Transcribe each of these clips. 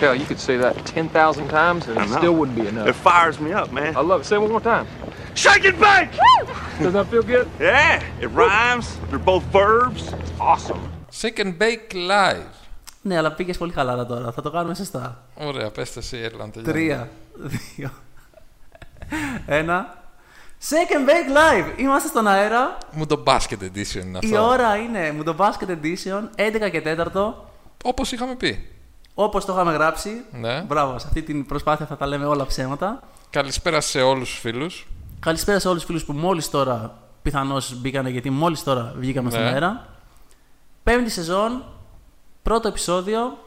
Hell, you could say that 10,000 times and I it know. still wouldn't be enough. It fires me up, man. I love it. Say it one more time. Shake and bake! Does that feel good? Yeah, it rhymes. They're both verbs. Awesome. Shake and bake live. Ναι, αλλά πήγε πολύ χαλάρα τώρα. Θα το κάνουμε σωστά. Ωραία, πες το εσύ, έλα να τελειώνουμε. Τρία, δύο, ένα. Second Bake Live! Είμαστε στον αέρα. Μου το basket edition είναι Η αυτό. ώρα είναι μου το Basket Edition 11 και 4. Όπως είχαμε πει. Όπως το είχαμε γράψει. Ναι. Μπράβο, σε αυτή την προσπάθεια θα τα λέμε όλα ψέματα. Καλησπέρα σε όλους τους φίλους. Καλησπέρα σε όλους τους φίλους που μόλις τώρα πιθανώς μπήκανε, γιατί μόλις τώρα βγήκαμε στον Ναι. αέρα. Πέμπτη σεζόν, πρώτο επεισόδιο.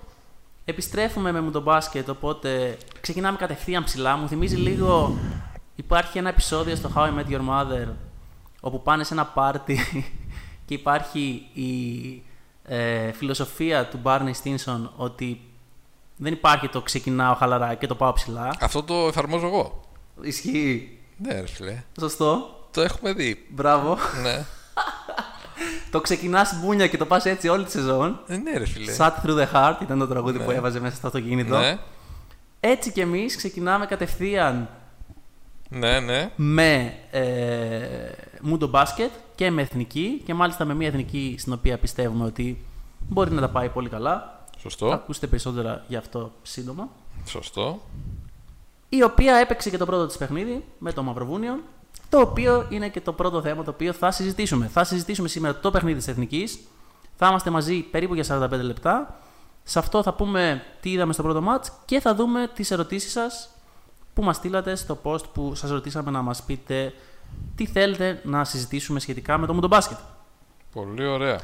Επιστρέφουμε με μου το μπάσκετ, οπότε ξεκινάμε κατευθείαν ψηλά. Μου θυμίζει λίγο. Υπάρχει ένα επεισόδιο στο How I Met Your Mother όπου πάνε σε ένα πάρτι και υπάρχει η ε, φιλοσοφία του Barney Stinson ότι δεν υπάρχει το ξεκινάω χαλαρά και το πάω ψηλά. Αυτό το εφαρμόζω εγώ. Ισχύει. Ναι, ρε φίλε. Σωστό. Το έχουμε δει. Μπράβο. ναι. Το ξεκινάς μπούνια και το πας έτσι όλη τη σεζόν. Ε, ναι, ρε φίλε. Sat through the heart ήταν το τραγούδι Ναι. που έβαζε μέσα στο αυτοκίνητο. Ναι, Έτσι κι εμείς ξεκινάμε κατευθείαν ναι, ναι. με ε, Mundo Basket και με εθνική και μάλιστα με μια εθνική στην οποία πιστεύουμε ότι μπορεί να τα πάει πολύ καλά. Θα Σωστό. ακούσετε περισσότερα γι' αυτό σύντομα. Σωστό. Η οποία έπαιξε και το πρώτο της παιχνίδι με το Μαυροβούνιο. Το οποίο είναι και το πρώτο θέμα το οποίο θα συζητήσουμε. Θα συζητήσουμε σήμερα το παιχνίδι της Εθνικής. Θα είμαστε μαζί περίπου για 45 λεπτά. Σε αυτό θα πούμε τι είδαμε στο πρώτο μάτς και θα δούμε τις ερωτήσεις σας που μας στείλατε στο post που σας ρωτήσαμε να μας πείτε τι θέλετε να συζητήσουμε σχετικά με το Mundo Basket. Πολύ ωραία.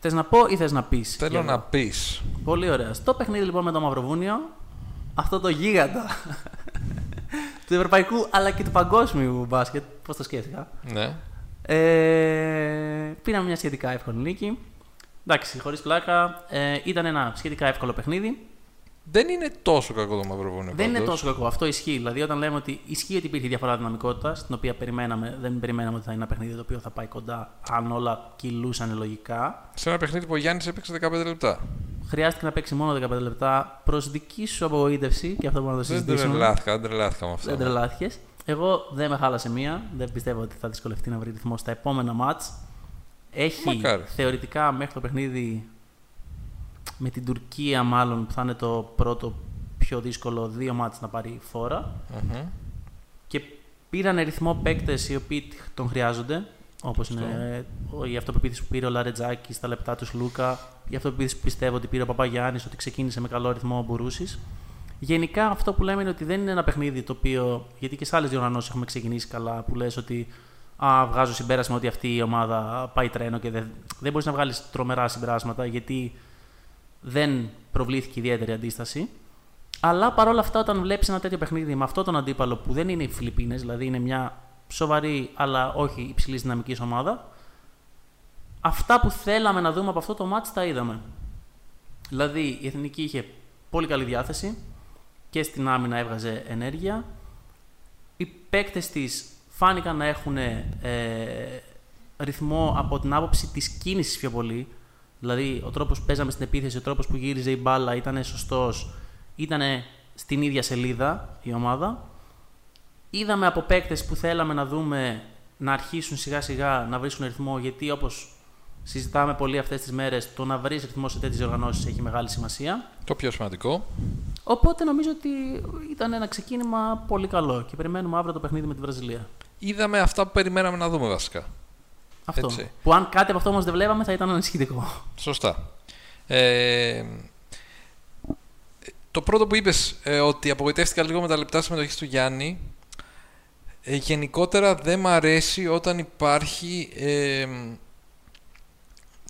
Θες να πω ή θες να πεις. Θέλω Γιώργο; να πεις. Πολύ ωραία. Στο παιχνίδι λοιπόν με το Μαυροβούνιο, αυτό το γίγαντα του ευρωπαϊκού αλλά και του παγκόσμιου μπάσκετ, πώς το σκέφτηκα, Ναι. ε, πήραμε μια σχετικά εύκολη νίκη. Εντάξει, χωρίς πλάκα, ε, ήταν ένα σχετικά εύκολο παιχνίδι. Δεν είναι τόσο κακό το Μαυροβούνιο. Δεν είναι πάντως. τόσο κακό. Αυτό ισχύει. Δηλαδή, όταν λέμε ότι ισχύει ότι υπήρχε διαφορά δυναμικότητα, την οποία περιμέναμε, δεν περιμέναμε ότι θα είναι ένα παιχνίδι το οποίο θα πάει κοντά, αν όλα κυλούσαν λογικά. Σε ένα παιχνίδι που ο Γιάννης έπαιξε 15 λεπτά. Χρειάστηκε να παίξει μόνο 15 λεπτά προς δική σου απογοήτευση και αυτό μπορούμε να το Δεν συζητήσουμε. τρελάθηκα, δεν τρελάθηκα με αυτό. Δεν τρελάθηκες. Εγώ δεν με χάλασε μία. Δεν πιστεύω ότι θα δυσκολευτεί να βρει ρυθμό στα επόμενα μάτς. Έχει Μακάρι. θεωρητικά μέχρι το παιχνίδι με την Τουρκία, μάλλον που θα είναι το πρώτο πιο δύσκολο, δύο μάτς να πάρει φόρα. Μμμ. Και πήραν ρυθμό παίκτες οι οποίοι τον χρειάζονται. Όπως είναι ο- η αυτοπεποίθηση που πήρε ο Λαρετζάκης στα λεπτά του Λούκα, η αυτοπεποίθηση που πιστεύω ότι πήρε ο Παπαγιάννης, ότι ξεκίνησε με καλό ρυθμό ο Μπουρούσης. Γενικά αυτό που λέμε είναι ότι δεν είναι ένα παιχνίδι το οποίο. Γιατί και σε άλλες διοργανώσεις έχουμε ξεκινήσει καλά που λες ότι α, βγάζω συμπέρασμα ότι αυτή η ομάδα πάει τρένο και δεν, δεν μπορείς να βγάλεις τρομερά συμπεράσματα γιατί δεν προβλήθηκε ιδιαίτερη αντίσταση. Αλλά παρόλα αυτά, όταν βλέπεις ένα τέτοιο παιχνίδι με αυτόν τον αντίπαλο που δεν είναι οι Φιλιππίνες, δηλαδή είναι μια σοβαρή αλλά όχι υψηλής δυναμικής ομάδα, αυτά που θέλαμε να δούμε από αυτό το μάτς τα είδαμε. Δηλαδή η Εθνική είχε πολύ καλή διάθεση και στην άμυνα έβγαζε ενέργεια. Οι παίκτες της φάνηκαν να έχουν ε, ρυθμό από την άποψη της κίνησης πιο πολύ. Δηλαδή ο τρόπος που παίζαμε στην επίθεση, ο τρόπος που γύριζε η μπάλα ήταν σωστός, ήταν στην ίδια σελίδα η ομάδα. Είδαμε από παίκτες που θέλαμε να δούμε να αρχίσουν σιγά σιγά να βρίσκουν ρυθμό γιατί όπως συζητάμε πολύ αυτές τις μέρες το να βρεις ρυθμό σε τέτοιες οργανώσεις έχει μεγάλη σημασία. Το πιο σημαντικό. Οπότε νομίζω ότι ήταν ένα ξεκίνημα πολύ καλό και περιμένουμε αύριο το παιχνίδι με τη Βραζιλία. Είδαμε αυτά που περιμέναμε να δούμε βασικά. Αυτό. Έτσι. Που αν κάτι από αυτό όμως δεν βλέπαμε θα ήταν ανησυχητικό. Σωστά. Ε, το πρώτο που είπες ε, ότι απογοητεύτηκα λίγο με τα λεπτά συμμετοχή του Γιάννη ε, γενικότερα δεν μ' αρέσει όταν υπάρχει ε,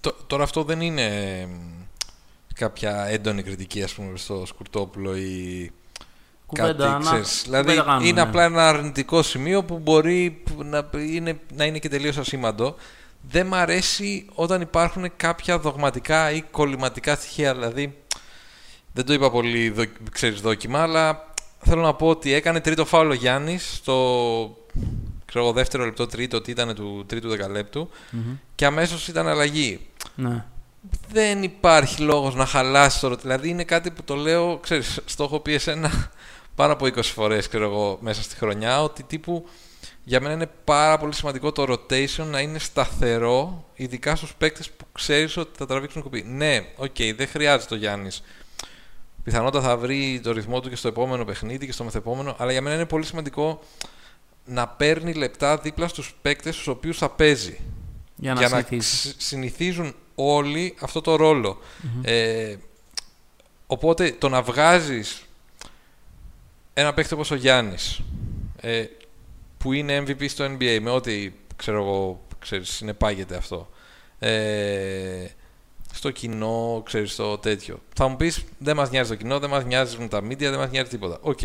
το- τώρα αυτό δεν είναι ε, κάποια έντονη κριτική ας πούμε στο Σκουρτόπουλο ή Κουβέντα, κάτι, να- ξέρεις. Δηλαδή κουβέντα κάνουμε, είναι ναι. απλά ένα αρνητικό σημείο που μπορεί που να είναι, να είναι και τελείως ασήμαντο. Δεν μ' αρέσει όταν υπάρχουν κάποια δογματικά ή κολληματικά στοιχεία. Δηλαδή, δεν το είπα πολύ δο, ξέρεις, δόκιμα, αλλά θέλω να πω ότι έκανε τρίτο φάουλο Γιάννης στο ξέρω, εγώ, δεύτερο λεπτό, τρίτο, τι ήταν του τρίτου δεκαλέπτου και αμέσως ήταν αλλαγή. Ναι. δεν υπάρχει λόγος να χαλάσει τώρα. Δηλαδή είναι κάτι που το λέω, ξέρεις, στο έχω πει εσένα πάνω από 20 φορές, ξέρω εγώ, μέσα στη χρονιά, ότι τύπου για μένα είναι πάρα πολύ σημαντικό το rotation να είναι σταθερό, ειδικά στους παίκτες που ξέρεις ότι θα τραβήξουν κουμπί. Ναι, οκ, δεν χρειάζεται ο Γιάννης. Πιθανότατα θα βρει το ρυθμό του και στο επόμενο παιχνίδι και στο μεθεπόμενο, αλλά για μένα είναι πολύ σημαντικό να παίρνει λεπτά δίπλα στους παίκτες στους οποίους θα παίζει. Για να να συνηθίσει. ξ- συνηθίζουν όλοι αυτό το ρόλο Ε, οπότε το να βγάζεις ένα παίκτη όπως ο Γιάννης ε, που είναι MVP στο NBA με ό,τι ξέρω εγώ ξέρεις, συνεπάγεται αυτό ε, στο κοινό, ξέρεις, το τέτοιο. Θα μου πεις, δεν μας νοιάζει το κοινό, δεν μας νοιάζουν τα media, δεν μας νοιάζει τίποτα. Οκ.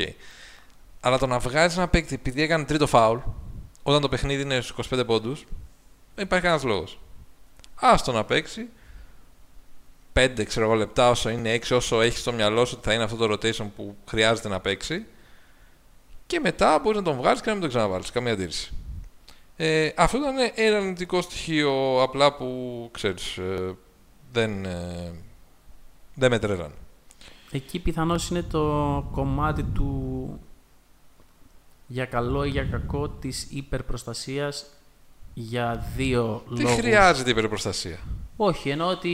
Αλλά το να βγάζεις ένα παίκτη επειδή έκανε τρίτο φάουλ, όταν το παιχνίδι είναι στους 25 πόντους, δεν υπάρχει κανένας λόγος. Άστο να παίξει, 5 ξέρω εγώ, λεπτά όσο είναι 6, όσο έχει στο μυαλό σου ότι θα είναι αυτό το rotation που χρειάζεται να παίξει. Και μετά μπορείς να τον βγάλεις και να μην τον ξαναβάλεις. Καμία αντίρρηση. Ε, αυτό ήταν ένα αρνητικό στοιχείο απλά που ξέρεις. Ε, δεν, ε, δεν με τρέλανε. Εκεί πιθανώς είναι το κομμάτι του για καλό ή για κακό της υπερπροστασίας για δύο Τι λόγους. χρειάζεται υπερπροστασία; Όχι, εννοώ ότι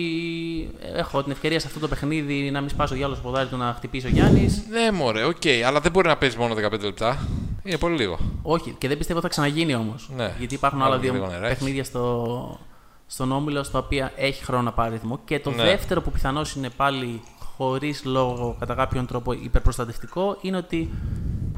έχω την ευκαιρία σε αυτό το παιχνίδι να μην σπάσει ο διάολος το ποδάρι του να χτυπήσει ο Γιάννης. Ναι, μωρέ, οκ, αλλά δεν μπορεί να παίζει μόνο 15 λεπτά. Είναι πολύ λίγο. Όχι, και δεν πιστεύω θα ξαναγίνει όμως. Ναι. Γιατί υπάρχουν Άλλο άλλα δύο λίγο νεράκι. παιχνίδια στο, στον Όμιλο στα οποία έχει χρόνο να πάρει ρυθμό. Και το Ναι. δεύτερο που πιθανώς είναι πάλι χωρίς λόγο κατά κάποιον τρόπο υπερπροστατευτικό είναι ότι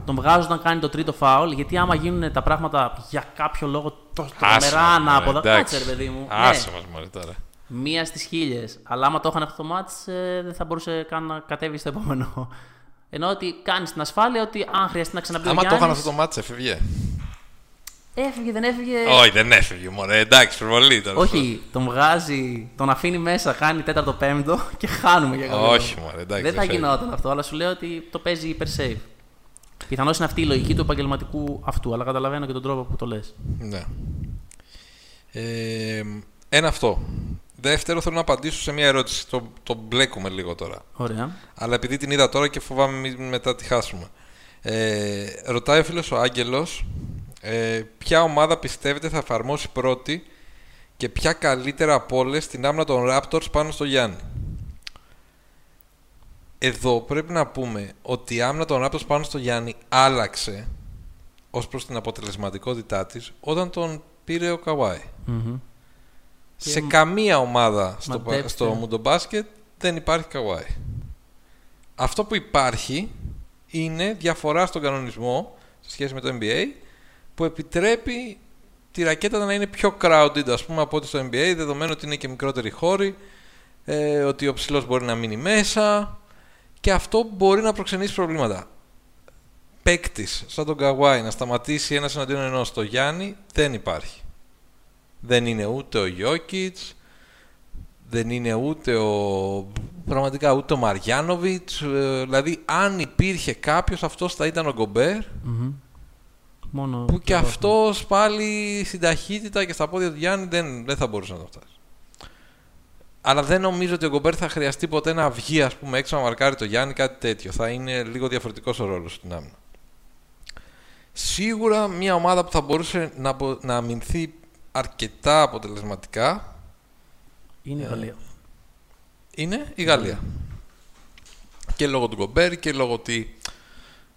τον βγάζουν να κάνει το τρίτο φάουλ. Γιατί άμα γίνουν τα πράγματα για κάποιο λόγο τόσο Άσε τρομερά μας, ανάποδα. μωρέ, εντάξει. Κάτσε, ρε παιδί μου. Άσε Ναι. μας, μωρέ, τώρα. Μία στις χίλιες. Αλλά άμα το είχαν αυτό το μάτς, ε, δεν θα μπορούσε καν να κατέβει στο επόμενο. Ενώ ότι κάνει την ασφάλεια ότι αν χρειαστεί να ξαναμπεί ο Άμα το είχαν Γιάννης, αυτό το μάτς, έφευγε. Έφυγε, δεν έφυγε. Όχι, δεν έφευγε, μωρέ. Εντάξει, προβολή τώρα. Όχι, τον βγάζει, τον αφήνει μέσα, κάνει τέταρτο πέμπτο και χάνουμε για κάποιο Όχι, λόγο. μωρέ, εντάξει. Δεν θα φεύγει. γινόταν αυτό, αλλά σου λέω ότι το παίζει υπερ safe. Πιθανώς είναι αυτή η λογική του επαγγελματικού αυτού, αλλά καταλαβαίνω και τον τρόπο που το λες. Ναι. Ε, ένα αυτό. Δεύτερο, θέλω να απαντήσω σε μια ερώτηση. Το, το μπλέκουμε λίγο τώρα. Ωραία. Αλλά επειδή την είδα τώρα και φοβάμαι μην μετά τη χάσουμε. Ε, ρωτάει ο φίλος ο Άγγελος ε, ποια ομάδα πιστεύετε θα εφαρμόσει πρώτη και ποια καλύτερα από όλες την άμυνα των Raptors πάνω στο Γιάννη; Εδώ πρέπει να πούμε ότι η άμυνα των Raptors πάνω στο Γιάννη άλλαξε ως προς την αποτελεσματικότητά της όταν τον πήρε ο Καβάη. Μμμ. Σε μ- καμία ομάδα στο, μαντέψτε. στο Μουντομπάσκετ δεν υπάρχει Καβάη. Αυτό που υπάρχει είναι διαφορά στον κανονισμό σε σχέση με το NBA που επιτρέπει τη ρακέτα να είναι πιο crowded ας πούμε από ό,τι στο NBA δεδομένου ότι είναι και μικρότεροι χώροι ε, ότι ο ψηλός μπορεί να μείνει μέσα και αυτό μπορεί να προξενήσει προβλήματα. Παίκτης σαν τον Καβάη να σταματήσει ένας εναντίον ενός στο Γιάννη δεν υπάρχει. Δεν είναι ούτε ο Γιώκητς, δεν είναι ούτε ο... πραγματικά ούτε ο Μαριάνοβιτς. ε, δηλαδή αν υπήρχε κάποιος αυτός θα ήταν ο Γκομπέρ Μμμ. Μόνο που και εγώ. αυτός πάλι στην ταχύτητα και στα πόδια του Γιάννη δεν, δεν θα μπορούσε να το φτάσει. Αλλά δεν νομίζω ότι ο Γκομπέρ θα χρειαστεί ποτέ να βγει ας πούμε, έξω να μαρκάρει το Γιάννη, κάτι τέτοιο. Θα είναι λίγο διαφορετικός ο ρόλος στην άμυνα. Σίγουρα μια ομάδα που θα μπορούσε να, απο- να αμυνθεί αρκετά αποτελεσματικά Είναι η Ε, Γαλλία. είναι η Γαλλία. Και λόγω του Γκομπέρ και λόγω ότι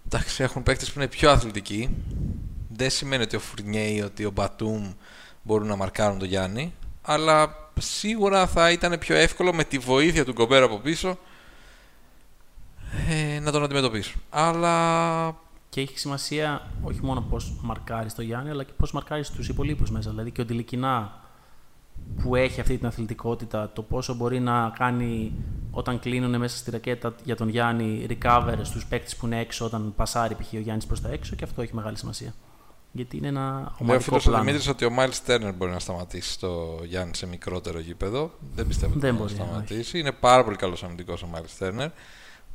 εντάξει, έχουν παίκτες που είναι πιο αθλητικοί. Δεν σημαίνει ότι ο Φουρνιέ ή ότι ο Μπατούμ μπορούν να μαρκάρουν τον Γιάννη. Αλλά σίγουρα θα ήταν πιο εύκολο με τη βοήθεια του Γκομπέρ από πίσω ε, να τον αντιμετωπίσουν. Αλλά Και έχει σημασία όχι μόνο πώς μαρκάρεις το Γιάννη, αλλά και πώς μαρκάρεις τους υπολείπους μέσα. Δηλαδή και ο Τιλικινά που έχει αυτή την αθλητικότητα, το πόσο μπορεί να κάνει όταν κλείνουν μέσα στη ρακέτα για τον Γιάννη recover στους παίκτες που είναι έξω, όταν πασάρει π.χ. ο Γιάννης προς τα έξω, και αυτό έχει μεγάλη σημασία. Γιατί είναι ένα λέει ο ομαδικό φίλος ο πλάνο. Δημήτρης ότι ο Μάιλς Τέρνερ μπορεί να σταματήσει το Γιάννη σε μικρότερο γήπεδο. Δεν πιστεύω ότι Δεν μπορεί να μπορεί, σταματήσει. Είναι πάρα πολύ καλός αμυντικός ο Μάιλς Τέρνερ.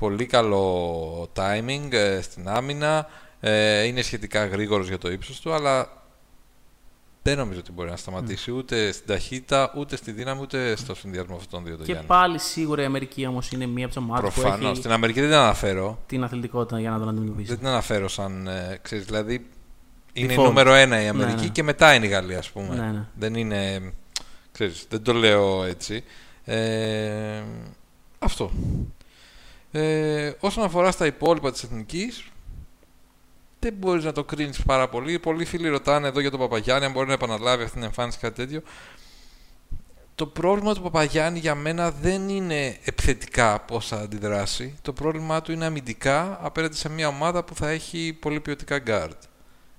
Πολύ καλό timing ε, στην άμυνα. Ε, είναι σχετικά γρήγορος για το ύψος του, αλλά δεν νομίζω ότι μπορεί να σταματήσει ούτε στην ταχύτητα, ούτε στη δύναμη, ούτε στο συνδυασμό αυτών των δύο το Και Γιάννη. πάλι σίγουρα η Αμερική όμως είναι μία από τις ομάδες που Προφανώς. έχει Στην Αμερική δεν την αναφέρω. την αθλητικότητα για να τον αντιμετωπίσει. Δεν την αναφέρω σαν. Ε, ξέρεις, δηλαδή είναι η Default. νούμερο ένα η Αμερική Ναι, ναι. και μετά είναι η Γαλλία, ας πούμε. Ναι, ναι. Δεν είναι. Ξέρεις, δεν το λέω έτσι. Ε, αυτό. Ε, όσον αφορά στα υπόλοιπα της εθνικής, δεν μπορείς να το κρίνεις πάρα πολύ. Πολλοί φίλοι ρωτάνε εδώ για τον Παπαγιάννη, αν μπορεί να επαναλάβει αυτή την εμφάνιση κάτι τέτοιο. Το πρόβλημα του Παπαγιάννη για μένα δεν είναι επιθετικά πώς θα αντιδράσει. Το πρόβλημά του είναι αμυντικά απέναντι σε μια ομάδα που θα έχει πολύ ποιοτικά guard.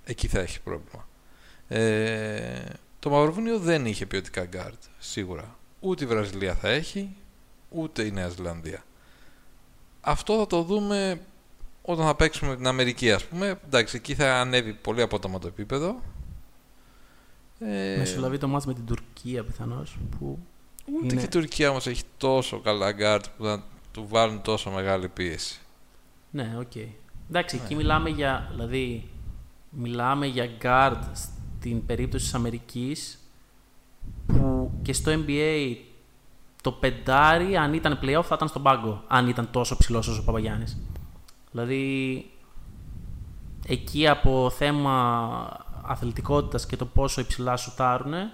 Εκεί θα έχει πρόβλημα. Ε, το Μαυροβούνιο δεν είχε ποιοτικά guard, σίγουρα. Ούτε η Βραζιλία θα έχει, ούτε η Νέα Ζηλανδία. Αυτό θα το δούμε όταν θα παίξουμε με την Αμερική, ας πούμε. Εντάξει, εκεί θα ανέβει πολύ απότομα το επίπεδο. Ε, Μεσολαβεί το ματς με την Τουρκία πιθανώς. Που ούτε είναι- και η Τουρκία όμως έχει τόσο καλά guard που θα του βάλουν τόσο μεγάλη πίεση. Ναι, οκ. Εντάξει, εκεί μιλάμε για. Δηλαδή, μιλάμε για guard στην περίπτωση της Αμερικής που και στο NBA το πεντάρι, αν ήταν playoff, θα ήταν στον πάγκο. Αν ήταν τόσο ψηλός όσο ο Παπαγιάννης. Δηλαδή, εκεί από θέμα αθλητικότητας και το πόσο υψηλά σουτάρουνε,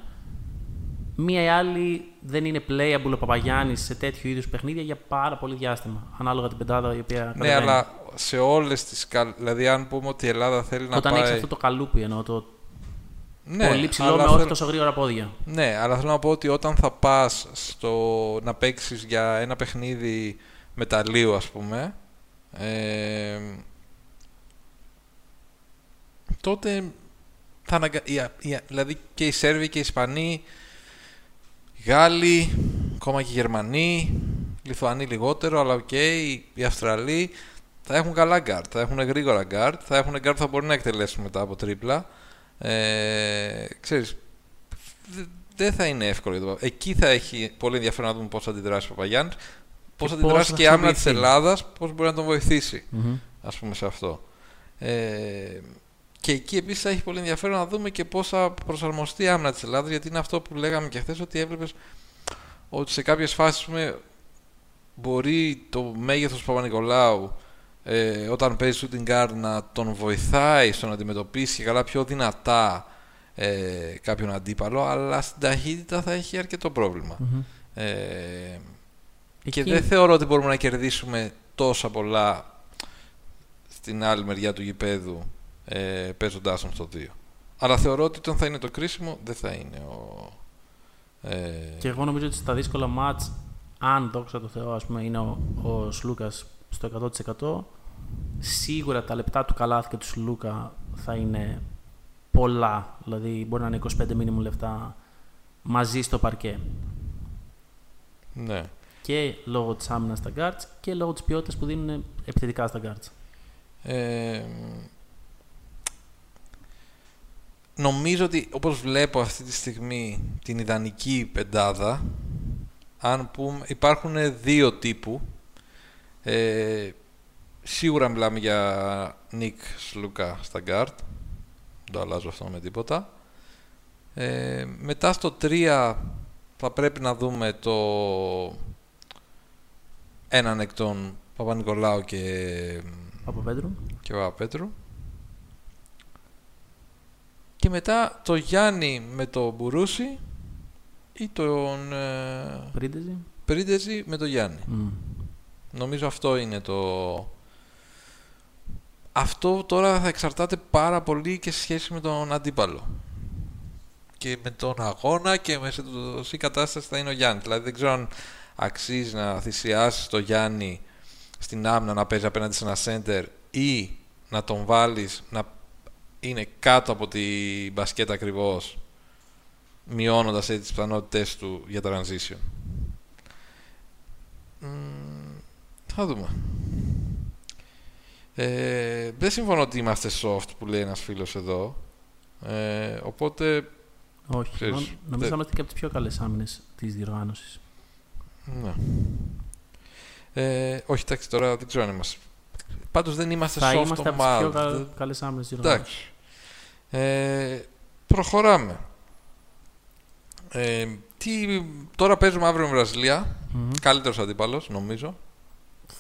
μία ή άλλη δεν είναι playable ο Παπαγιάννης σε τέτοιου είδους παιχνίδια για πάρα πολύ διάστημα. Ανάλογα την πεντάδα η οποία Ναι, κατεβαίνει. αλλά σε όλες τις... καλ- Δηλαδή, αν πούμε ότι η Ελλάδα θέλει να Όταν πάει... έχει αυτό το καλούπι εννοώ, το ναι, πολύ ψηλό αλλά με όχι θέλω- τόσο γρήγορα πόδια. Ναι, αλλά θέλω να πω ότι όταν θα πας στο να παίξεις για ένα παιχνίδι μεταλλίου, ας πούμε, ε, τότε θα αναγκα... οι- οι- δηλαδή και οι Σέρβοι και οι Ισπανοί, οι Γάλλοι, ακόμα και οι Γερμανοί, οι Λιθουανοί λιγότερο, αλλά οκ, οι, οι Αυστραλοί θα έχουν καλά γκάρτ, θα έχουν γρήγορα γκάρτ, θα έχουν γκάρτ που θα μπορεί να εκτελέσουν μετά από τρίπλα. Ε, ξέρεις, δε- δεν θα είναι εύκολο για το Παπα- Εκεί θα έχει πολύ ενδιαφέρον να δούμε πώς θα αντιδράσει ο Παπαγιάννης, πώς θα πώς αντιδράσει θα και η άμυνα της χρησιμοποιηθεί. Ελλάδας, πώς μπορεί να τον βοηθήσει ας πούμε σε αυτό. Ε, και εκεί επίσης θα έχει πολύ ενδιαφέρον να δούμε και πώς θα προσαρμοστεί η άμυνα της Ελλάδας γιατί είναι αυτό που λέγαμε και χθες ότι έβλεπες ότι σε κάποιες φάσεις πούμε, μπορεί το μέγεθος του Παπα-Νικολάου ε, όταν παίζει shooting guard να τον βοηθάει στο να αντιμετωπίσει καλά πιο δυνατά ε, κάποιον αντίπαλο αλλά στην ταχύτητα θα έχει αρκετό πρόβλημα. Ε, και Εκεί- δεν θεωρώ ότι μπορούμε να κερδίσουμε τόσα πολλά στην άλλη μεριά του γηπέδου ε, παίζοντάς τον στο 2. Αλλά θεωρώ ότι όταν θα είναι το κρίσιμο δεν θα είναι ο... Ε, Και εγώ νομίζω ότι στα δύσκολα μάτς, αν δόξα τω Θεώ, ας πούμε, είναι ο, ο Σλούκας στο 100%, σίγουρα τα λεπτά του καλάθι και του Σλούκα θα είναι πολλά. Δηλαδή, μπορεί να είναι 25 μήνυμου λεπτά μαζί στο παρκέ. ναι. Και λόγω της άμυνας στα guards και λόγω της ποιότητας που δίνουν επιθετικά στα guards. Ε, νομίζω ότι όπως βλέπω αυτή τη στιγμή την ιδανική πεντάδα αν πούμε, υπάρχουν δύο τύπου ε, σίγουρα μιλάμε για Νίκ Σλούκα στα guard δεν το αλλάζω αυτό με τίποτα ε, μετά στο 3 θα πρέπει να δούμε το έναν εκ των Παπα-Νικολάου και Από Πέτρου. και Παπαπέτρου. Και μετά το Γιάννη με το Μπουρούση ή τον ε, Πρίντεζη. Πρίντεζη με το Γιάννη. Μμ. Νομίζω αυτό είναι το... Αυτό τώρα θα εξαρτάται πάρα πολύ και σε σχέση με τον αντίπαλο. Και με τον αγώνα και με σε τόση κατάσταση θα είναι ο Γιάννης. Δηλαδή δεν ξέρω αν αξίζει να θυσιάσεις το Γιάννη στην άμυνα να παίζει απέναντι σε ένα center ή να τον βάλεις να είναι κάτω από τη μπασκέτα ακριβώς μειώνοντας έτσι τις πιθανότητες του για transition. Μμμ, θα δούμε. Ε, δεν συμφωνώ ότι είμαστε soft που λέει ένας φίλος εδώ. Ε, οπότε, Όχι. Ξέρεις, Νο- Νομίζω δεν- θα είμαστε και από τις πιο καλές άμυνες της διοργάνωσης. ναι. Ε, όχι, εντάξει, τώρα δεν ξέρω αν είμαστε. Πάντως δεν είμαστε Θα soft είμαστε από τις ομάδα. πιο Δεν- καλές άμυνες της διοργάνωσης. Εντάξει. Ε, προχωράμε. Ε, τι, τώρα παίζουμε αύριο με βραζιλια Καλύτερος αντίπαλος, νομίζω.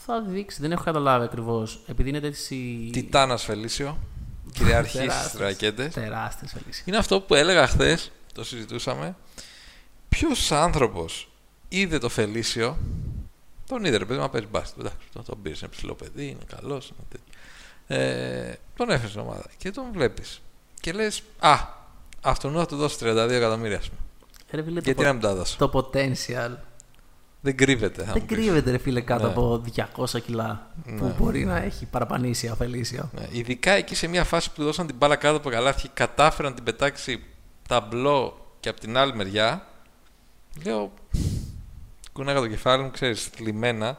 Θα δείξει, δεν έχω καταλάβει ακριβώς. Επειδή είναι τέτοιοι. Τιτάνας Φελίσιο. Κυριαρχεί στις Τεράστιες. ρακέτες. Τεράστιες αλήθεια. Είναι αυτό που έλεγα χθες, το συζητούσαμε. Ποιος άνθρωπος είδε το Φελίσιο, τον είδε ρε παιδί, μα παίζει μπάσκετ. Εντάξει, τον, τον πήρες, είναι ψηλό παιδί, είναι καλός. Ε, τον έφερες στην ομάδα και τον βλέπεις. Και λες, Α, αυτόν θα του δώσει 32 εκατομμύρια. ας πούμε. Ρε φίλε, Γιατί το, να μην τα δώσω; το potential Δεν κρύβεται. θα δεν μου πεις. κρύβεται ρε φίλε κάτω Ναι. από 200 κιλά που Ναι. μπορεί να έχει παραπανήσει αφελήσιο. Ναι, ειδικά εκεί σε μια φάση που του δώσαν την μπάλα κάτω από καλάθι και κατάφεραν να την πετάξει ταμπλό και από την άλλη μεριά. Λέω. Κουνάγα το κεφάλι μου, ξέρεις, θλιμμένα.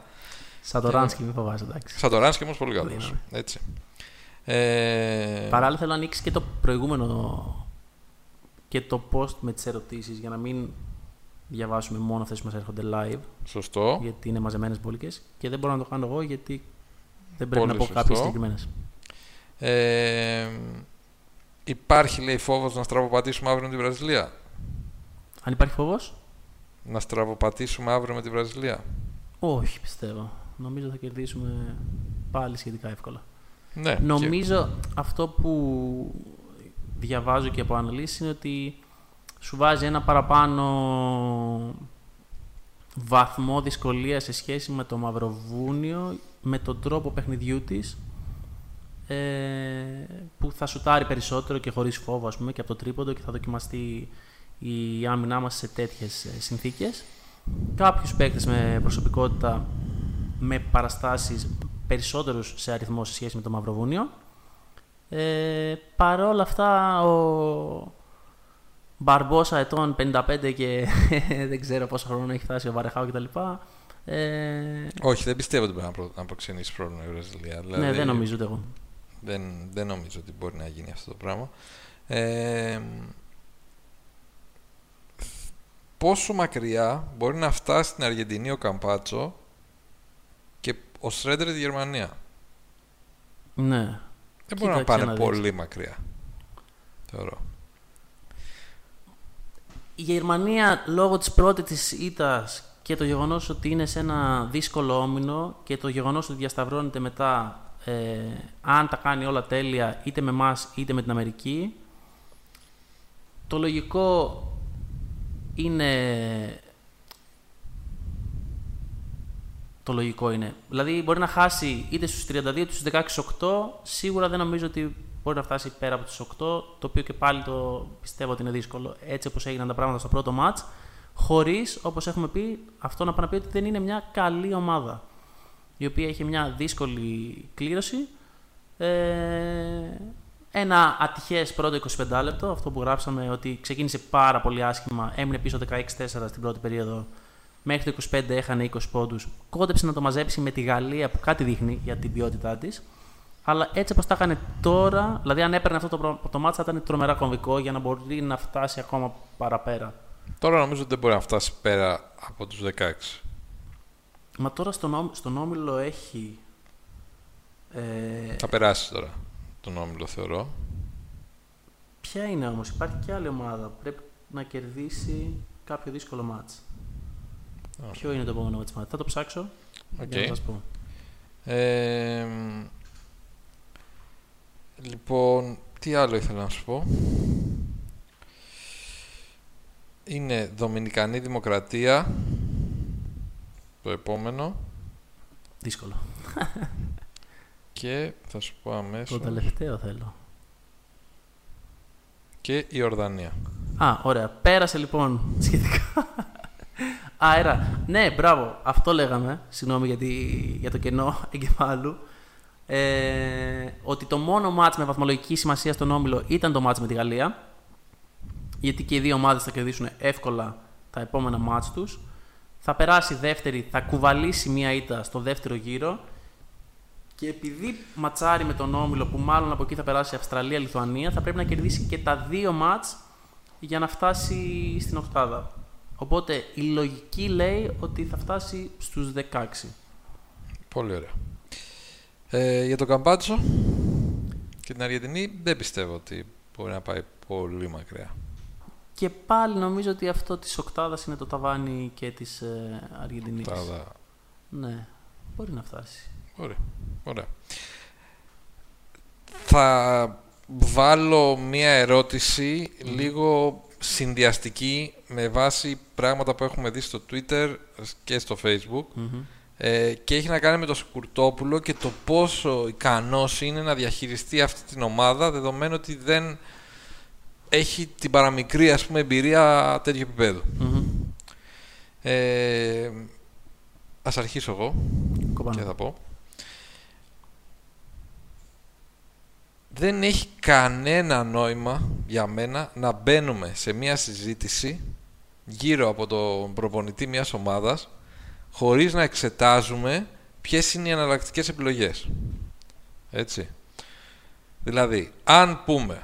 Σαν το Ράνσκι, μην φοβάσαι, εντάξει. Σαν το Ράνσκι όμως πολύ καλός. Δύναμη. Έτσι. Ε, Παράλληλα θέλω να ανοίξεις και το προηγούμενο και το post με τις ερωτήσεις για να μην διαβάσουμε μόνο αυτές που μας έρχονται live Σωστό. γιατί είναι μαζεμένες μπόλικες και δεν μπορώ να το κάνω εγώ γιατί δεν πρέπει Πολύ να πω σωστό. κάποιες συγκεκριμένες. Ε, υπάρχει, λέει, φόβος να στραβοπατήσουμε αύριο με τη Βραζιλία; Αν υπάρχει φόβος, Να στραβοπατήσουμε αύριο με τη Βραζιλία; όχι πιστεύω. Νομίζω θα κερδίσουμε πάλι σχετικά εύκολα. Ναι. Νομίζω αυτό που διαβάζω και από αναλύσεις είναι ότι σου βάζει ένα παραπάνω βαθμό δυσκολίας σε σχέση με το Μαυροβούνιο, με τον τρόπο παιχνιδιού της, ε, που θα σουτάρει περισσότερο και χωρίς φόβο ας πούμε, και από το τρίποντο και θα δοκιμαστεί η άμυνά μας σε τέτοιες ε, συνθήκες. Κάποιους παίκτες με προσωπικότητα με παραστάσεις περισσότερους σε αριθμό σε σχέση με το Μαυροβούνιο. Ε, Παρ' όλα αυτά ο Μπαρμπόσα ετών 55 και δεν ξέρω πόσο χρόνο έχει φτάσει ο Βαρεχάου κτλ. Ε, Όχι, δεν πιστεύω ότι πρέπει να, προ... να προξενήσει πρόβλημα η Βραζιλία. Δηλαδή, ναι, δεν νομίζω ούτε εγώ. Δεν, δεν νομίζω ότι μπορεί να γίνει αυτό το πράγμα. Ε, πόσο μακριά μπορεί να φτάσει στην Αργεντινή ο Καμπάτσο και ο Σρέντερ της Γερμανίας; Ναι. Δεν μπορεί να Κοίταξε πάνε να δεις. πολύ μακριά. Θεωρώ. Η Γερμανία λόγω της πρώτης της ήττας και το γεγονός ότι είναι σε ένα δύσκολο όμινο και το γεγονός ότι διασταυρώνεται μετά ε, αν τα κάνει όλα τέλεια είτε με μας είτε με την Αμερική το λογικό είναι το λογικό είναι. Δηλαδή μπορεί να χάσει είτε στους 32 είτε στους 16-8 σίγουρα δεν νομίζω ότι μπορεί να φτάσει πέρα από τους 8 το οποίο και πάλι το πιστεύω ότι είναι δύσκολο έτσι όπως έγιναν τα πράγματα στο πρώτο μάτς χωρίς όπως έχουμε πει αυτό να πάει να πει ότι δεν είναι μια καλή ομάδα η οποία είχε μια δύσκολη κλήρωση ε, ένα ατυχές πρώτο 25 λεπτό αυτό που γράψαμε ότι ξεκίνησε πάρα πολύ άσχημα έμεινε πίσω 16-4 στην πρώτη περίοδο Μέχρι το 25 έχανε 20 πόντους. Κόντεψε να το μαζέψει με τη Γαλλία που κάτι δείχνει για την ποιότητά της. Αλλά έτσι όπως τα έκανε τώρα, δηλαδή αν έπαιρνε αυτό το, προ- το μάτς θα ήταν τρομερά κομβικό για να μπορεί να φτάσει ακόμα παραπέρα. Τώρα νομίζω ότι δεν μπορεί να φτάσει πέρα από τους 16. Μα τώρα στον, όμ- στον Όμιλο έχει... Ε, Θα περάσει τώρα τον Όμιλο θεωρώ. ποια είναι όμως, υπάρχει και άλλη ομάδα που πρέπει να κερδίσει κάποιο δύσκολο ματς. Α. Ποιο είναι το επόμενο ματς ματς. Θα το ψάξω Οκ. για να σας πω. Ε, λοιπόν, τι άλλο ήθελα να σου πω. Είναι Δομινικανή Δημοκρατία. Το επόμενο. Δύσκολο. Και θα σου πω Το αμέσως. τελευταίο θέλω. Και η Ορδανία. Α, ωραία. Πέρασε λοιπόν σχετικά. Αέρα. Ναι, μπράβο. Αυτό λέγαμε. Συγγνώμη για, τη- για το κενό εγκεφάλου. Ε, ότι το μόνο μάτς με βαθμολογική σημασία στον Όμιλο ήταν το μάτς με τη Γαλλία. Γιατί και οι δύο ομάδες θα κερδίσουν εύκολα τα επόμενα μάτς τους. Θα περάσει δεύτερη, θα κουβαλήσει μία ήττα στο δεύτερο γύρο. Και επειδή ματσάρει με τον Όμιλο, που μάλλον από εκεί θα περάσει Αυστραλία-Λιθουανία, θα πρέπει να κερδίσει και τα δύο μάτς για να φτάσει στην οκτάδα. Οπότε η λογική λέει ότι θα φτάσει στους 16. Πολύ ωραία. Ε, για το Καμπάτσο και την Αργεντινή δεν πιστεύω ότι μπορεί να πάει πολύ μακριά. Και πάλι νομίζω ότι αυτό της οκτάδας είναι το ταβάνι και της ε, Αργεντινής. Τάδα. Ναι, μπορεί να φτάσει. Ωραία. Ωραία. Θα βάλω μία ερώτηση λίγο συνδυαστική με βάση πράγματα που έχουμε δει στο Twitter και στο Facebook Μμμ. Ε, και έχει να κάνει με το Σκουρτόπουλο και το πόσο ικανός είναι να διαχειριστεί αυτή την ομάδα δεδομένου ότι δεν έχει την παραμικρή ας πούμε, εμπειρία τέτοιου επίπεδου. Μμμ. Ε, ας αρχίσω εγώ Κοπανά. και θα πω. Δεν έχει κανένα νόημα για μένα να μπαίνουμε σε μια συζήτηση γύρω από τον προπονητή μιας ομάδας χωρίς να εξετάζουμε ποιες είναι οι αναλλακτικές επιλογές. Έτσι. Δηλαδή, αν πούμε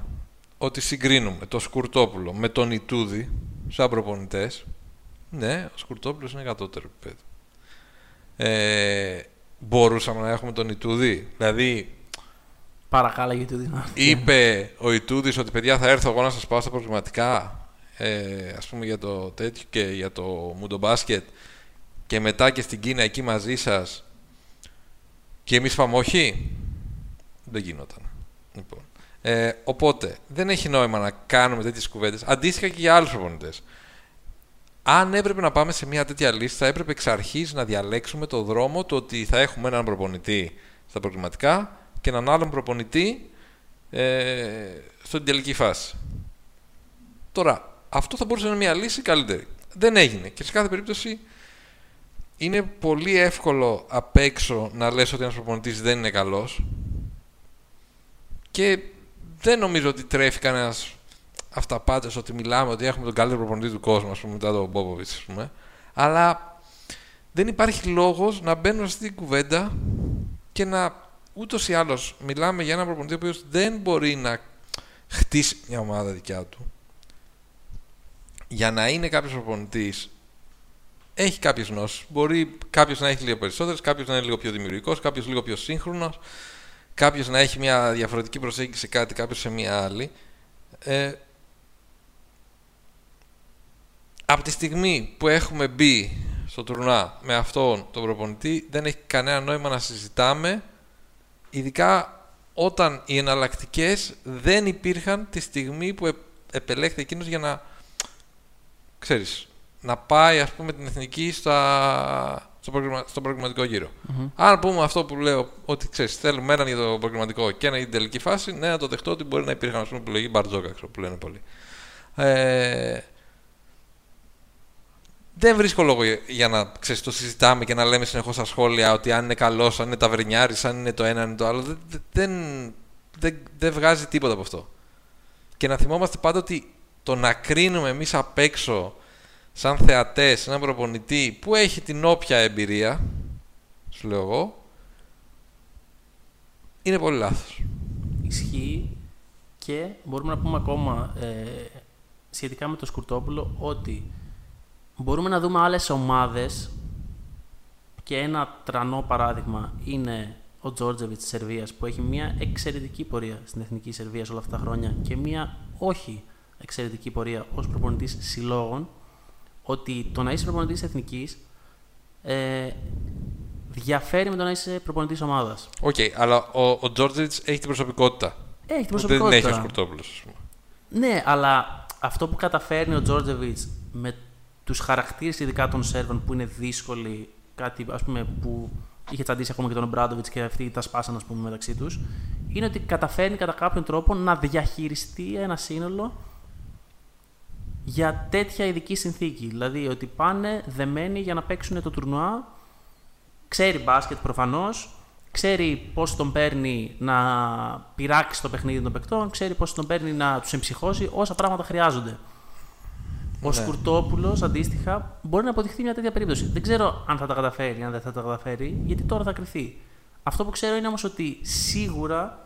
ότι συγκρίνουμε το Σκουρτόπουλο με τον Ιτούδη σαν προπονητές, ναι, ο Σκουρτόπουλος είναι κατώτερο επίπεδο. Ε, μπορούσαμε να έχουμε τον Ιτούδη. Δηλαδή, Παρακάλαγε το δυνατό. είπε ο Ιτούδης ότι παιδιά θα έρθω εγώ να σας πάω στα προβληματικά ε, ας πούμε για το τέτοιο και για το μουντομπάσκετ και μετά και στην Κίνα εκεί μαζί σας και εμείς πάμε όχι; Δεν γινόταν λοιπόν. ε, οπότε δεν έχει νόημα να κάνουμε τέτοιες κουβέντες αντίστοιχα και για άλλους προπονητές αν έπρεπε να πάμε σε μια τέτοια λίστα, έπρεπε εξ αρχής να διαλέξουμε το δρόμο το ότι θα έχουμε έναν προπονητή στα προγραμματικά και έναν άλλον προπονητή ε, στην τελική φάση. Τώρα, αυτό θα μπορούσε να είναι μια λύση καλύτερη. Δεν έγινε. Και σε κάθε περίπτωση είναι πολύ εύκολο απ' έξω να λες ότι ένας προπονητής δεν είναι καλός και δεν νομίζω ότι τρέφει κανένας αυταπάτες ότι μιλάμε ότι έχουμε τον καλύτερο προπονητή του κόσμου, ας πούμε, μετά τον Μπόποβιτς, ας πούμε. Αλλά δεν υπάρχει λόγος να μπαίνουμε στην κουβέντα και να ούτως ή άλλως μιλάμε για έναν προπονητή ο οποίος δεν μπορεί να χτίσει μια ομάδα δικιά του. Για να είναι κάποιος προπονητής έχει κάποιες γνώσεις. Μπορεί κάποιος να έχει λίγο περισσότερες, κάποιος να είναι λίγο πιο δημιουργικός, κάποιος λίγο πιο σύγχρονος, κάποιος να έχει μια διαφορετική προσέγγιση σε κάτι, κάποιος σε μια άλλη. Ε, από τη στιγμή που έχουμε μπει στο τουρνά με αυτόν τον προπονητή δεν έχει κανένα νόημα να συζητάμε ειδικά όταν οι εναλλακτικές δεν υπήρχαν τη στιγμή που ε- επελέχθη εκείνος για να ξέρεις, να πάει ας πούμε την εθνική στα, στο, προγραμμα- στον προγραμματικό γύρο. Αν πούμε αυτό που λέω ότι ξέρεις, θέλουμε έναν για το προγραμματικό και ένα για την τελική φάση, ναι, να το δεχτώ ότι μπορεί να υπήρχαν ας πούμε επιλογή Μπαρτζόκα, ξέρω, που λένε πολλοί. Ε, δεν βρίσκω λόγο για- για να ξέρεις, το συζητάμε και να λέμε συνεχώς στα σχόλια ότι αν είναι καλό, αν είναι ταβερνιάρης, αν είναι το ένα, αν είναι το άλλο. Δεν, δεν, δεν, δεν βγάζει τίποτα από αυτό. Και να θυμόμαστε πάντα ότι το να κρίνουμε εμείς απ' έξω, σαν θεατές, έναν προπονητή που έχει την όποια εμπειρία, σου λέω εγώ, είναι πολύ λάθος. Ισχύει και μπορούμε να πούμε ακόμα ε, σχετικά με το Σκουρτόπουλο ότι μπορούμε να δούμε άλλες ομάδες και ένα τρανό παράδειγμα είναι ο Τζόρτζεβιτς της Σερβίας που έχει μια εξαιρετική πορεία στην Εθνική Σερβία όλα αυτά τα χρόνια και μια όχι εξαιρετική πορεία ως προπονητής συλλόγων ότι το να είσαι προπονητής εθνικής ε, διαφέρει με το να είσαι προπονητής ομάδας. Οκ, αλλά ο, ο Τζόρτζεβιτς έχει την προσωπικότητα. Έχει την που Δεν προσωπικότητα. έχει ο Σκουρτόπουλος, ας πούμε. Ναι, αλλά αυτό που καταφέρνει ο Τζόρτζεβιτς με τους χαρακτήρες ειδικά των Σέρβων που είναι δύσκολοι, κάτι ας πούμε, που είχε τσαντίσει ακόμα και τον Ομπράντοβιτς και αυτοί τα σπάσαν ας πούμε, μεταξύ τους, είναι ότι καταφέρνει κατά κάποιον τρόπο να διαχειριστεί ένα σύνολο για τέτοια ειδική συνθήκη. Δηλαδή ότι πάνε δεμένοι για να παίξουν το τουρνουά. Ξέρει μπάσκετ προφανώς, ξέρει πώς τον παίρνει να πειράξει το παιχνίδι των παικτών, ξέρει πώς τον παίρνει να τους εμψυχώσει, όσα πράγματα χρειάζονται. Ο Ναι. Σκουρτόπουλος αντίστοιχα μπορεί να αποδειχθεί μια τέτοια περίπτωση. Δεν ξέρω αν θα τα καταφέρει, αν δεν θα τα καταφέρει, γιατί τώρα θα κρυθεί. Αυτό που ξέρω είναι όμως ότι σίγουρα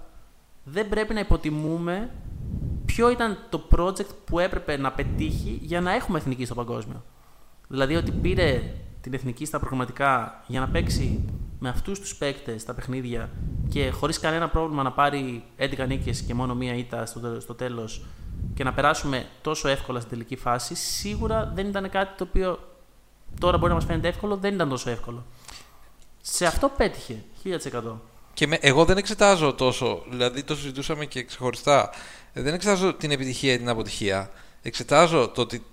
δεν πρέπει να υποτιμούμε ποιο ήταν το project που έπρεπε να πετύχει για να έχουμε εθνική στο παγκόσμιο. Δηλαδή ότι πήρε την εθνική στα προγραμματικά για να παίξει με αυτούς τους παίκτες τα παιχνίδια και χωρίς κανένα πρόβλημα να πάρει 11 νίκες και μόνο μία ήττα στο, τέλος στο τέλος και να περάσουμε τόσο εύκολα στην τελική φάση, σίγουρα δεν ήταν κάτι το οποίο τώρα μπορεί να μας φαίνεται εύκολο, δεν ήταν τόσο εύκολο. Σε αυτό πέτυχε 1000%. Και με, εγώ δεν εξετάζω τόσο, δηλαδή το συζητούσαμε και ξεχωριστά. Ε, Δεν εξετάζω την επιτυχία ή την αποτυχία. Εξετάζω το ότι